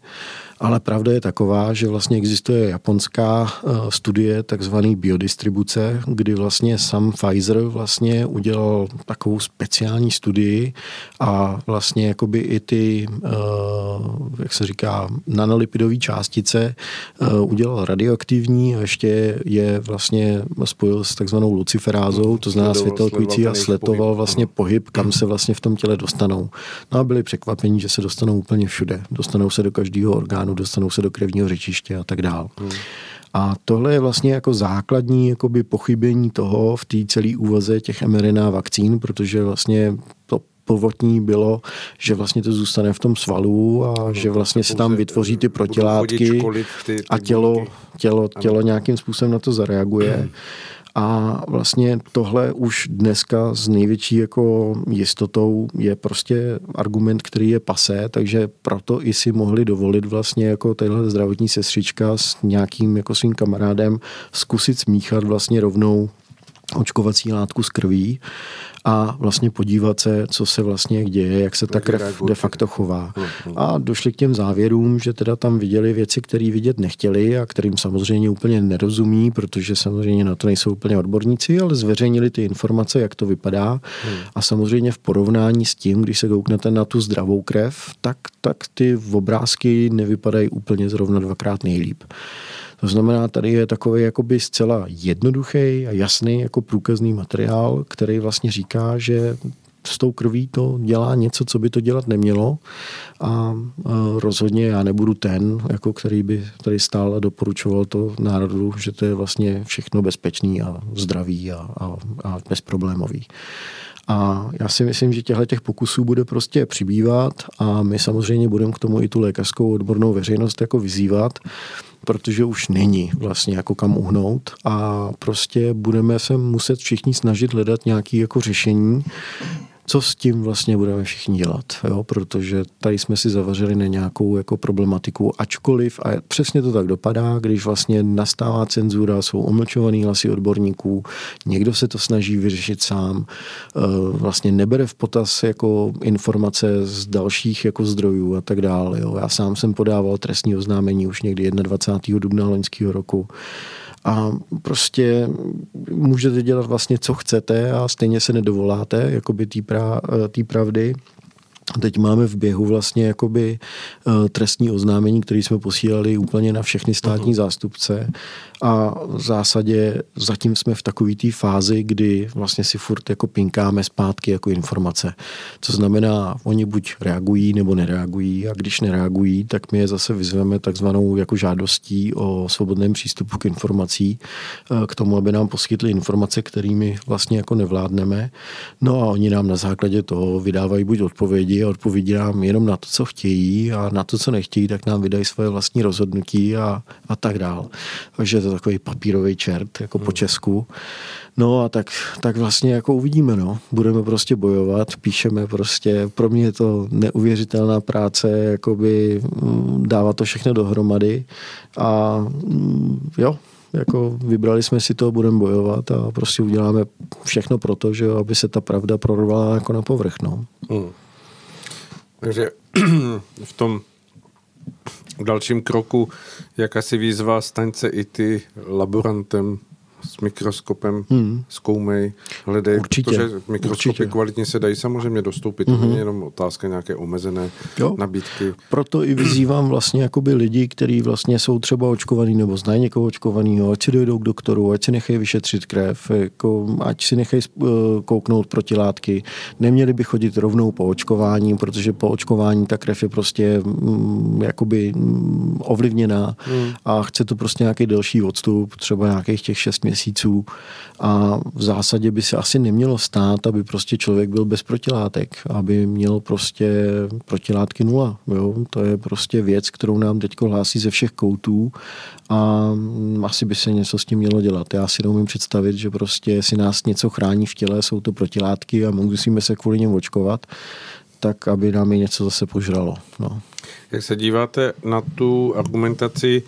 Ale pravda je taková, že vlastně existuje japonská eh, studie takzvaný biodistribuce, kdy vlastně sam Pfizer vlastně udělal takovou speciální studii a vlastně jakoby i ty, eh, jak se říká, nanolipidové částice eh, udělal radioaktivní a ještě je vlastně spojil s takzvanou luciferázou, to znamená světelkující a sletoval vlastně pohyb, kam se vlastně v tom těle dostanou. No a byli překvapení, že se dostanou úplně všude. Dostanou se do každého orgánu orgánu, dostanou se do krevního řečiště a tak dál. Hmm. A tohle je vlastně jako základní jakoby pochybení toho v té celé úvaze těch mRNA vakcín, protože vlastně to povotní bylo, že vlastně to zůstane v tom svalu a no, že vlastně se tam vytvoří ty protilátky a tělo, tělo, tělo nějakým způsobem na to zareaguje. A vlastně tohle už dneska s největší jako jistotou je prostě argument, který je pasé, takže proto i si mohli dovolit vlastně jako tahle zdravotní sestřička s nějakým jako svým kamarádem zkusit smíchat vlastně rovnou očkovací látku z krví a vlastně podívat se, co se vlastně děje, jak se ta krev de facto chová. Hmm. A došli k těm závěrům, že teda tam viděli věci, které vidět nechtěli a kterým samozřejmě úplně nerozumí, protože samozřejmě na to nejsou úplně odborníci, ale zveřejnili ty informace, jak to vypadá. Hmm. A samozřejmě v porovnání s tím, když se kouknete na tu zdravou krev, tak, tak ty obrázky nevypadají úplně zrovna dvakrát nejlíp. To znamená, tady je takový jakoby zcela jednoduchý a jasný jako průkazný materiál, který vlastně říká, že s tou krví to dělá něco, co by to dělat nemělo a rozhodně já nebudu ten, jako který by tady stál a doporučoval to národu, že to je vlastně všechno bezpečný a zdravý a, a, a bezproblémový. A já si myslím, že těchto těch pokusů bude prostě přibývat a my samozřejmě budeme k tomu i tu lékařskou odbornou veřejnost jako vyzývat, protože už není vlastně jako kam uhnout a prostě budeme se muset všichni snažit hledat nějaké jako řešení, co s tím vlastně budeme všichni dělat, jo? protože tady jsme si zavařili na nějakou jako problematiku, ačkoliv, a přesně to tak dopadá, když vlastně nastává cenzura, jsou omlčovaný hlasy odborníků, někdo se to snaží vyřešit sám, eh, vlastně nebere v potaz jako informace z dalších jako zdrojů a tak dále. Jo? Já sám jsem podával trestní oznámení už někdy 21. dubna loňského roku a prostě můžete dělat vlastně, co chcete a stejně se nedovoláte jakoby té pra, pravdy. Teď máme v běhu vlastně jakoby uh, trestní oznámení, které jsme posílali úplně na všechny státní uh-huh. zástupce a v zásadě zatím jsme v takové té fázi, kdy vlastně si furt jako pinkáme zpátky jako informace. Co znamená, oni buď reagují nebo nereagují a když nereagují, tak my je zase vyzveme takzvanou jako žádostí o svobodném přístupu k informací, eh, k tomu, aby nám poskytli informace, kterými vlastně jako nevládneme. No a oni nám na základě toho vydávají buď odpovědi, a odpovědí nám jenom na to, co chtějí a na to, co nechtějí, tak nám vydají svoje vlastní rozhodnutí a, a tak dál. Takže je to takový papírový čert, jako hmm. po Česku. No a tak, tak vlastně jako uvidíme, no. Budeme prostě bojovat, píšeme prostě, pro mě je to neuvěřitelná práce, jakoby mm, dávat to všechno dohromady a mm, jo, jako vybrali jsme si to, budeme bojovat a prostě uděláme všechno pro to, že aby se ta pravda prorvala jako na povrch. No. Hmm. Takže v tom dalším kroku, jak asi výzva, staň se i ty laborantem s mikroskopem hmm. zkoumej, hledej, určitě, protože mikroskopy určitě. kvalitně se dají samozřejmě dostoupit, mm-hmm. to není jenom otázka nějaké omezené jo. nabídky. Proto i vyzývám vlastně jakoby lidi, kteří vlastně jsou třeba očkovaní nebo znají někoho očkovaného, ať si dojdou k doktoru, ať si nechají vyšetřit krev, jako, ať si nechají uh, kouknout protilátky. Neměli by chodit rovnou po očkování, protože po očkování ta krev je prostě mm, jakoby mm, ovlivněná mm. a chce to prostě nějaký delší odstup, třeba nějakých těch 6 měsíců měsíců a v zásadě by se asi nemělo stát, aby prostě člověk byl bez protilátek, aby měl prostě protilátky nula. Jo? To je prostě věc, kterou nám teď hlásí ze všech koutů a asi by se něco s tím mělo dělat. Já si neumím představit, že prostě si nás něco chrání v těle, jsou to protilátky a musíme se kvůli něm očkovat, tak aby nám je něco zase požralo. No. Jak se díváte na tu argumentaci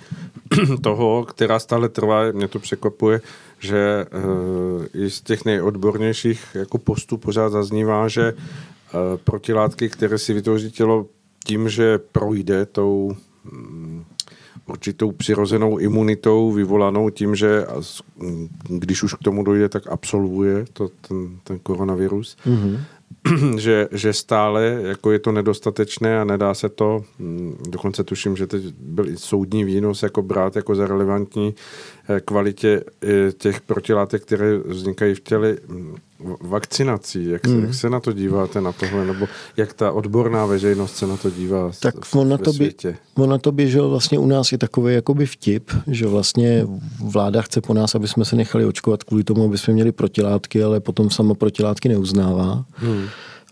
toho, která stále trvá, mě to překvapuje, že uh, i z těch nejodbornějších jako postů pořád zaznívá, že uh, protilátky, které si vytvoří tělo tím, že projde tou um, určitou přirozenou imunitou vyvolanou tím, že když už k tomu dojde, tak absolvuje to, ten, ten koronavirus, mm-hmm. že, že stále jako je to nedostatečné a nedá se to, mm, dokonce tuším, že teď byl i soudní výnos jako brát jako za relevantní kvalitě eh, těch protilátek, které vznikají v těle mm, vakcinací. Jak se, hmm. jak se na to díváte na tohle, nebo jak ta odborná veřejnost se na to dívá tak on na to, by, on na to běžel vlastně u nás je takový jakoby vtip, že vlastně vláda chce po nás, aby jsme se nechali očkovat kvůli tomu, aby jsme měli protilátky, ale potom sama protilátky neuznává. Hmm.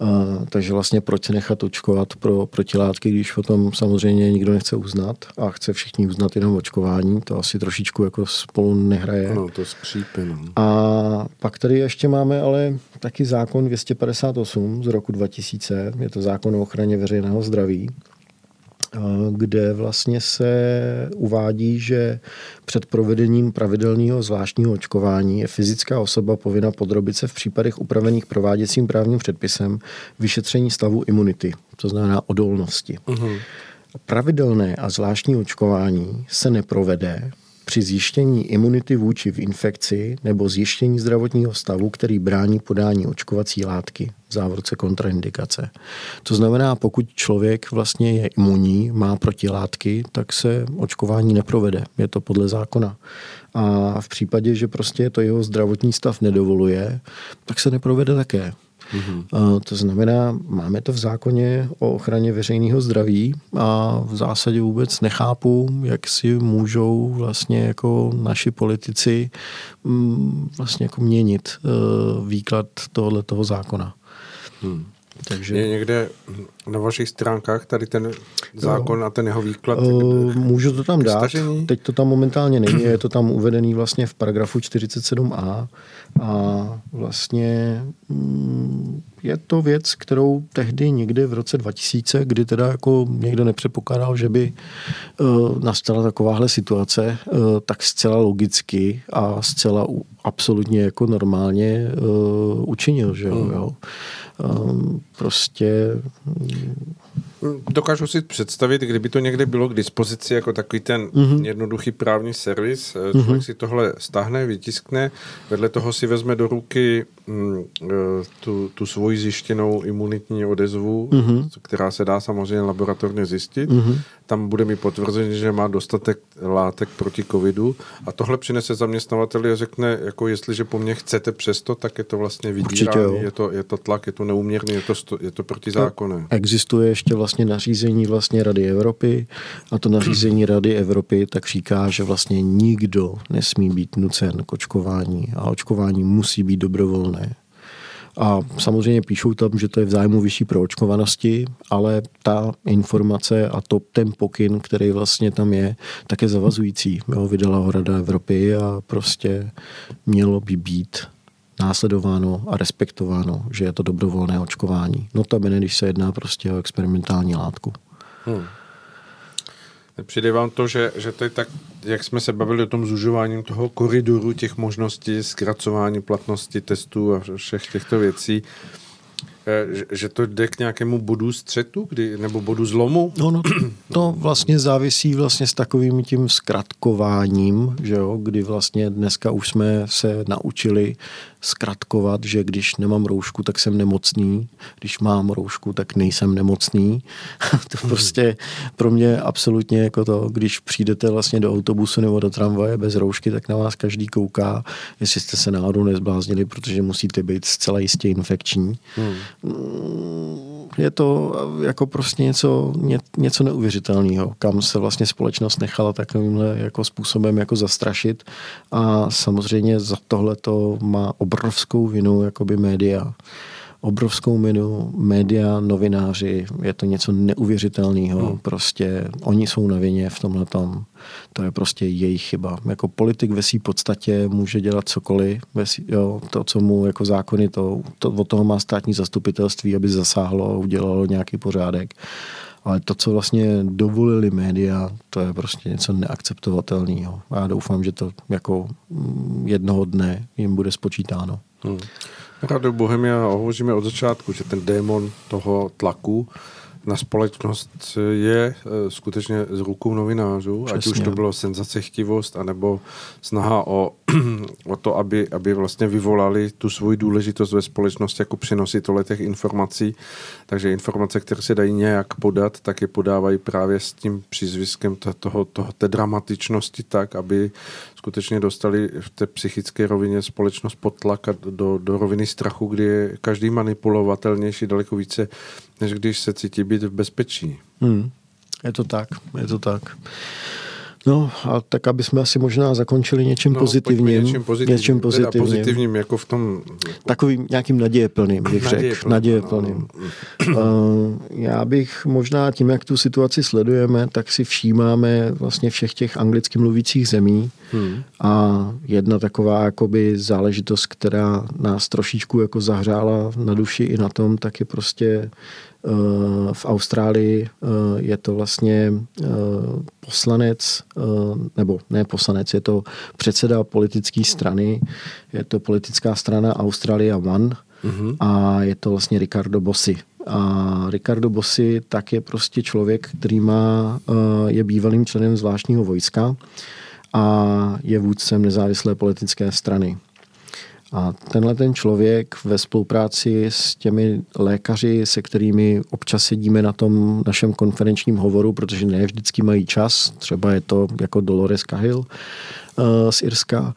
A, takže vlastně proč se nechat očkovat pro protilátky, když potom samozřejmě nikdo nechce uznat a chce všichni uznat jenom očkování, to asi trošičku jako spolu nehraje. No, to skřípe. No. A pak tady ještě máme ale taky zákon 258 z roku 2000, je to zákon o ochraně veřejného zdraví, kde vlastně se uvádí, že před provedením pravidelného zvláštního očkování je fyzická osoba povinna podrobit se v případech upravených prováděcím právním předpisem vyšetření stavu imunity, to znamená odolnosti. Uh-huh. Pravidelné a zvláštní očkování se neprovede, při zjištění imunity vůči v infekci nebo zjištění zdravotního stavu, který brání podání očkovací látky, v závorce kontraindikace. To znamená, pokud člověk vlastně je imunní, má protilátky, tak se očkování neprovede. Je to podle zákona. A v případě, že prostě to jeho zdravotní stav nedovoluje, tak se neprovede také. Mm-hmm. To znamená, máme to v zákoně o ochraně veřejného zdraví a v zásadě vůbec nechápu, jak si můžou vlastně jako naši politici mm, vlastně jako měnit eh, výklad tohoto zákona. Hmm. Takže... Je někde na vašich stránkách tady ten zákon jo. a ten jeho výklad? Uh, můžu to tam dát. Stažení? Teď to tam momentálně není, je to tam uvedený vlastně v paragrafu 47a a vlastně mm, je to věc, kterou tehdy někdy v roce 2000, kdy teda jako někdo nepředpokládal, že by uh, nastala takováhle situace, uh, tak zcela logicky a zcela absolutně jako normálně uh, učinil, že jo. Hmm. jo. Um, prostě Dokážu si představit, kdyby to někde bylo k dispozici jako takový ten mm-hmm. jednoduchý právní servis, eh, člověk mm-hmm. si tohle stáhne, vytiskne, vedle toho si vezme do ruky mm, tu, tu svoji zjištěnou imunitní odezvu, mm-hmm. která se dá samozřejmě laboratorně zjistit. Mm-hmm. Tam bude mi potvrzení, že má dostatek látek proti covidu a tohle přinese zaměstnavateli a řekne, jako jestliže po mně chcete přesto, tak je to vlastně vydírání, je to, je to tlak, je to neúměrný, je to, je to protizákonné. Existuje ještě vlastně vlastně nařízení vlastně Rady Evropy a to nařízení Rady Evropy tak říká, že vlastně nikdo nesmí být nucen k očkování a očkování musí být dobrovolné. A samozřejmě píšou tam, že to je v zájmu vyšší proočkovanosti, ale ta informace a to, ten pokyn, který vlastně tam je, tak je zavazující. Jo, vydala ho Rada Evropy a prostě mělo by být následováno a respektováno, že je to dobrovolné očkování. No to když se jedná prostě o experimentální látku. Hmm. Přijde vám to, že, že to je tak, jak jsme se bavili o tom zužováním toho koridoru těch možností, zkracování platnosti testů a všech těchto věcí, Eh, že to jde k nějakému bodu střetu, kdy, nebo bodu zlomu? No, no, to vlastně závisí vlastně s takovým tím zkratkováním, že jo, kdy vlastně dneska už jsme se naučili zkratkovat, že když nemám roušku, tak jsem nemocný, když mám roušku, tak nejsem nemocný. to hmm. prostě pro mě absolutně jako to, když přijdete vlastně do autobusu nebo do tramvaje bez roušky, tak na vás každý kouká, jestli jste se náhodou nezbláznili, protože musíte být zcela jistě infekční. Hmm. Mm, je to jako prostě něco, ně, něco neuvěřitelného, kam se vlastně společnost nechala takovýmhle jako způsobem jako zastrašit a samozřejmě za tohle to má obrovskou vinu jakoby média obrovskou minu, média, novináři, je to něco neuvěřitelného, hmm. prostě oni jsou na vině v tomhle tom. To je prostě jejich chyba. Jako politik ve své podstatě může dělat cokoliv, svý, jo, to, co mu jako zákony, to, to, od toho má státní zastupitelství, aby zasáhlo a udělalo nějaký pořádek. Ale to, co vlastně dovolili média, to je prostě něco neakceptovatelného. A já doufám, že to jako mm, jednoho dne jim bude spočítáno. Hmm. Rádio Bohemia hovoříme od začátku, že ten démon toho tlaku na společnost je eh, skutečně z rukou novinářů, Přesně. ať už to bylo senzacechtivost, anebo snaha o, o to, aby, aby vlastně vyvolali tu svoji důležitost ve společnosti jako přenositele těch informací. Takže informace, které se dají nějak podat, tak je podávají právě s tím přízviskem toho, toho, té dramatičnosti tak, aby skutečně dostali v té psychické rovině společnost pod tlak a do, do roviny strachu, kdy je každý manipulovatelnější daleko více, než když se cítí být v bezpečí. Hmm. Je to tak, je to tak. No a tak, aby jsme asi možná zakončili něčím no, pozitivním. Něčím pozitivním. Něčím pozitivním. pozitivním jako v tom... Takovým nějakým nadějeplným, bych řekl. Nadějeplným. No. uh, já bych možná tím, jak tu situaci sledujeme, tak si všímáme vlastně všech těch anglicky mluvících zemí hmm. a jedna taková jakoby záležitost, která nás trošičku jako zahřála na duši i na tom, tak je prostě v Austrálii eh, je to vlastně eh, poslanec, eh, nebo ne poslanec, je to předseda politické strany, je to politická strana Australia One mm-hmm. a je to vlastně Ricardo Bossi. A Ricardo Bossi tak je prostě člověk, který má, je bývalým členem zvláštního vojska a je vůdcem nezávislé politické strany. A tenhle ten člověk ve spolupráci s těmi lékaři, se kterými občas sedíme na tom našem konferenčním hovoru, protože ne vždycky mají čas, třeba je to jako Dolores Cahill uh, z Irska,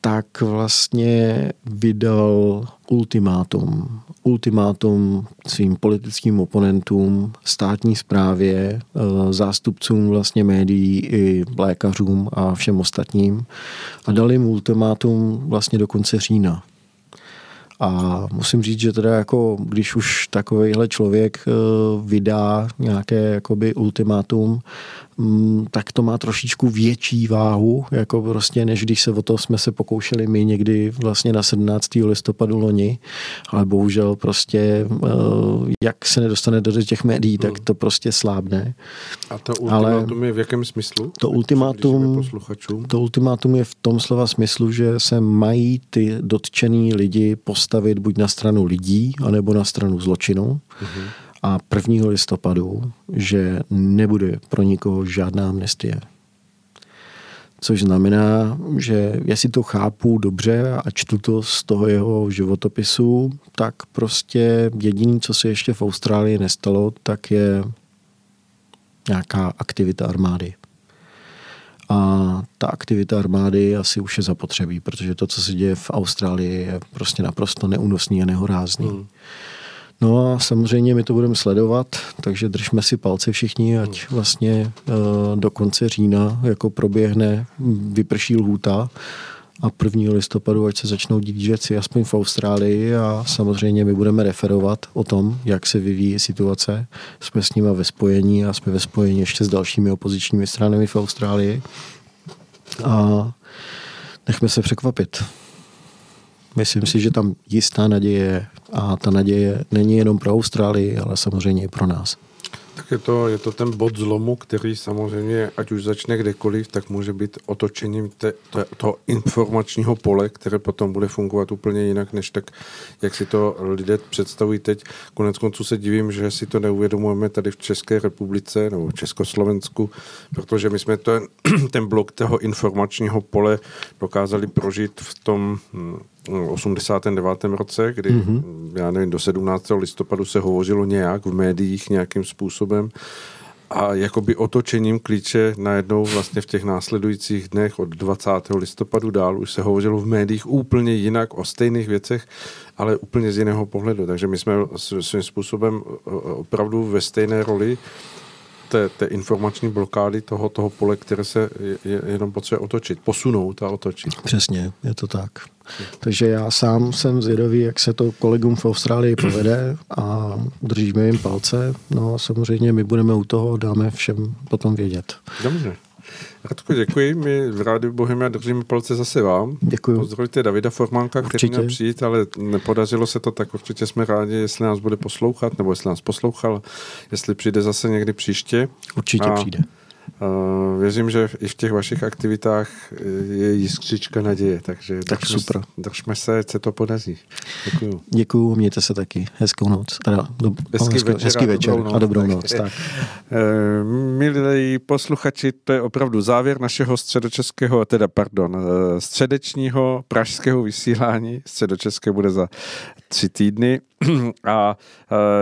tak vlastně vydal ultimátum ultimátum svým politickým oponentům, státní správě, eh, zástupcům vlastně médií i lékařům a všem ostatním a dali jim ultimátum vlastně do konce října. A musím říct, že teda jako, když už takovýhle člověk eh, vydá nějaké jakoby ultimátum, Mm, tak to má trošičku větší váhu, jako prostě, než když se o to jsme se pokoušeli my někdy vlastně na 17. listopadu loni, ale bohužel prostě, eh, jak se nedostane do těch médií, tak hmm. to prostě slábne. A to ultimátum ale je v jakém smyslu? To ultimátum, to ultimátum je v tom slova smyslu, že se mají ty dotčený lidi postavit buď na stranu lidí, anebo na stranu zločinu. Uh-huh a 1. listopadu, že nebude pro nikoho žádná amnestie. Což znamená, že jestli to chápu dobře a čtu to z toho jeho životopisu, tak prostě jediné, co se ještě v Austrálii nestalo, tak je nějaká aktivita armády. A ta aktivita armády asi už je zapotřebí, protože to, co se děje v Austrálii, je prostě naprosto neúnosný a nehorázný. Hmm. No a samozřejmě my to budeme sledovat, takže držme si palce všichni, ať vlastně uh, do konce října jako proběhne, vyprší lhůta a 1. listopadu, ať se začnou dít věci aspoň v Austrálii a samozřejmě my budeme referovat o tom, jak se vyvíjí situace. Jsme s nimi ve spojení a jsme ve spojení ještě s dalšími opozičními stranami v Austrálii a nechme se překvapit. Myslím si, že tam jistá naděje a ta naděje není jenom pro Austrálii, ale samozřejmě i pro nás. Tak je to, je to ten bod zlomu, který samozřejmě, ať už začne kdekoliv, tak může být otočením te, te, toho informačního pole, které potom bude fungovat úplně jinak, než tak, jak si to lidé představují teď. Konec konců se divím, že si to neuvědomujeme tady v České republice nebo v Československu, protože my jsme ten, ten blok toho informačního pole dokázali prožít v tom hm, 89. roce, kdy, mm-hmm. já nevím, do 17. listopadu se hovořilo nějak v médiích nějakým způsobem a jakoby otočením klíče najednou vlastně v těch následujících dnech od 20. listopadu dál už se hovořilo v médiích úplně jinak o stejných věcech, ale úplně z jiného pohledu. Takže my jsme svým způsobem opravdu ve stejné roli té, té informační blokády toho, toho pole, které se je, jenom potřebuje otočit, posunout a otočit. Přesně, je to tak. Takže já sám jsem zvědavý, jak se to kolegům v Austrálii povede a držíme jim palce. No a samozřejmě my budeme u toho, dáme všem potom vědět. Dobře. Radko, děkuji. My v Rádiu Bohemia držíme palce zase vám. Děkuji. Pozdravujte Davida Formánka, určitě. který měl přijít, ale nepodařilo se to, tak určitě jsme rádi, jestli nás bude poslouchat, nebo jestli nás poslouchal, jestli přijde zase někdy příště. Určitě a přijde. Uh, věřím, že i v těch vašich aktivitách je jiskřička naděje, takže tak držme, super. držme se, se to podaří. Děkuju. Děkuju, mějte se taky. Hezkou noc. Teda, do, hezký, hezkou, večer, hezký večer a dobrou noc. A dobrou noc tak. Uh, milí posluchači, to je opravdu závěr našeho středočeského, teda pardon, středečního pražského vysílání. Středočeské bude za tři týdny. A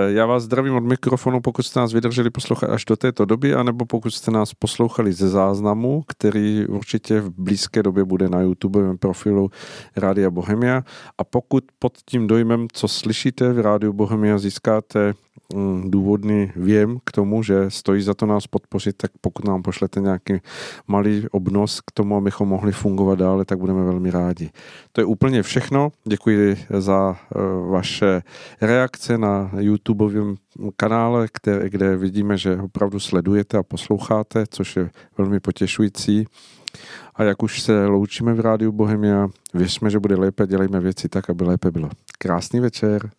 já vás zdravím od mikrofonu, pokud jste nás vydrželi poslouchat až do této doby, anebo pokud jste nás poslouchali ze záznamu, který určitě v blízké době bude na YouTube profilu Rádia Bohemia. A pokud pod tím dojmem, co slyšíte v Rádiu Bohemia, získáte důvodný věm k tomu, že stojí za to nás podpořit, tak pokud nám pošlete nějaký malý obnos k tomu, abychom mohli fungovat dále, tak budeme velmi rádi. To je úplně všechno. Děkuji za uh, vaše reakce na YouTubeovém kanále, kde vidíme, že opravdu sledujete a posloucháte, což je velmi potěšující. A jak už se loučíme v rádiu Bohemia, věřme, že bude lépe, dělejme věci tak, aby lépe bylo. Krásný večer.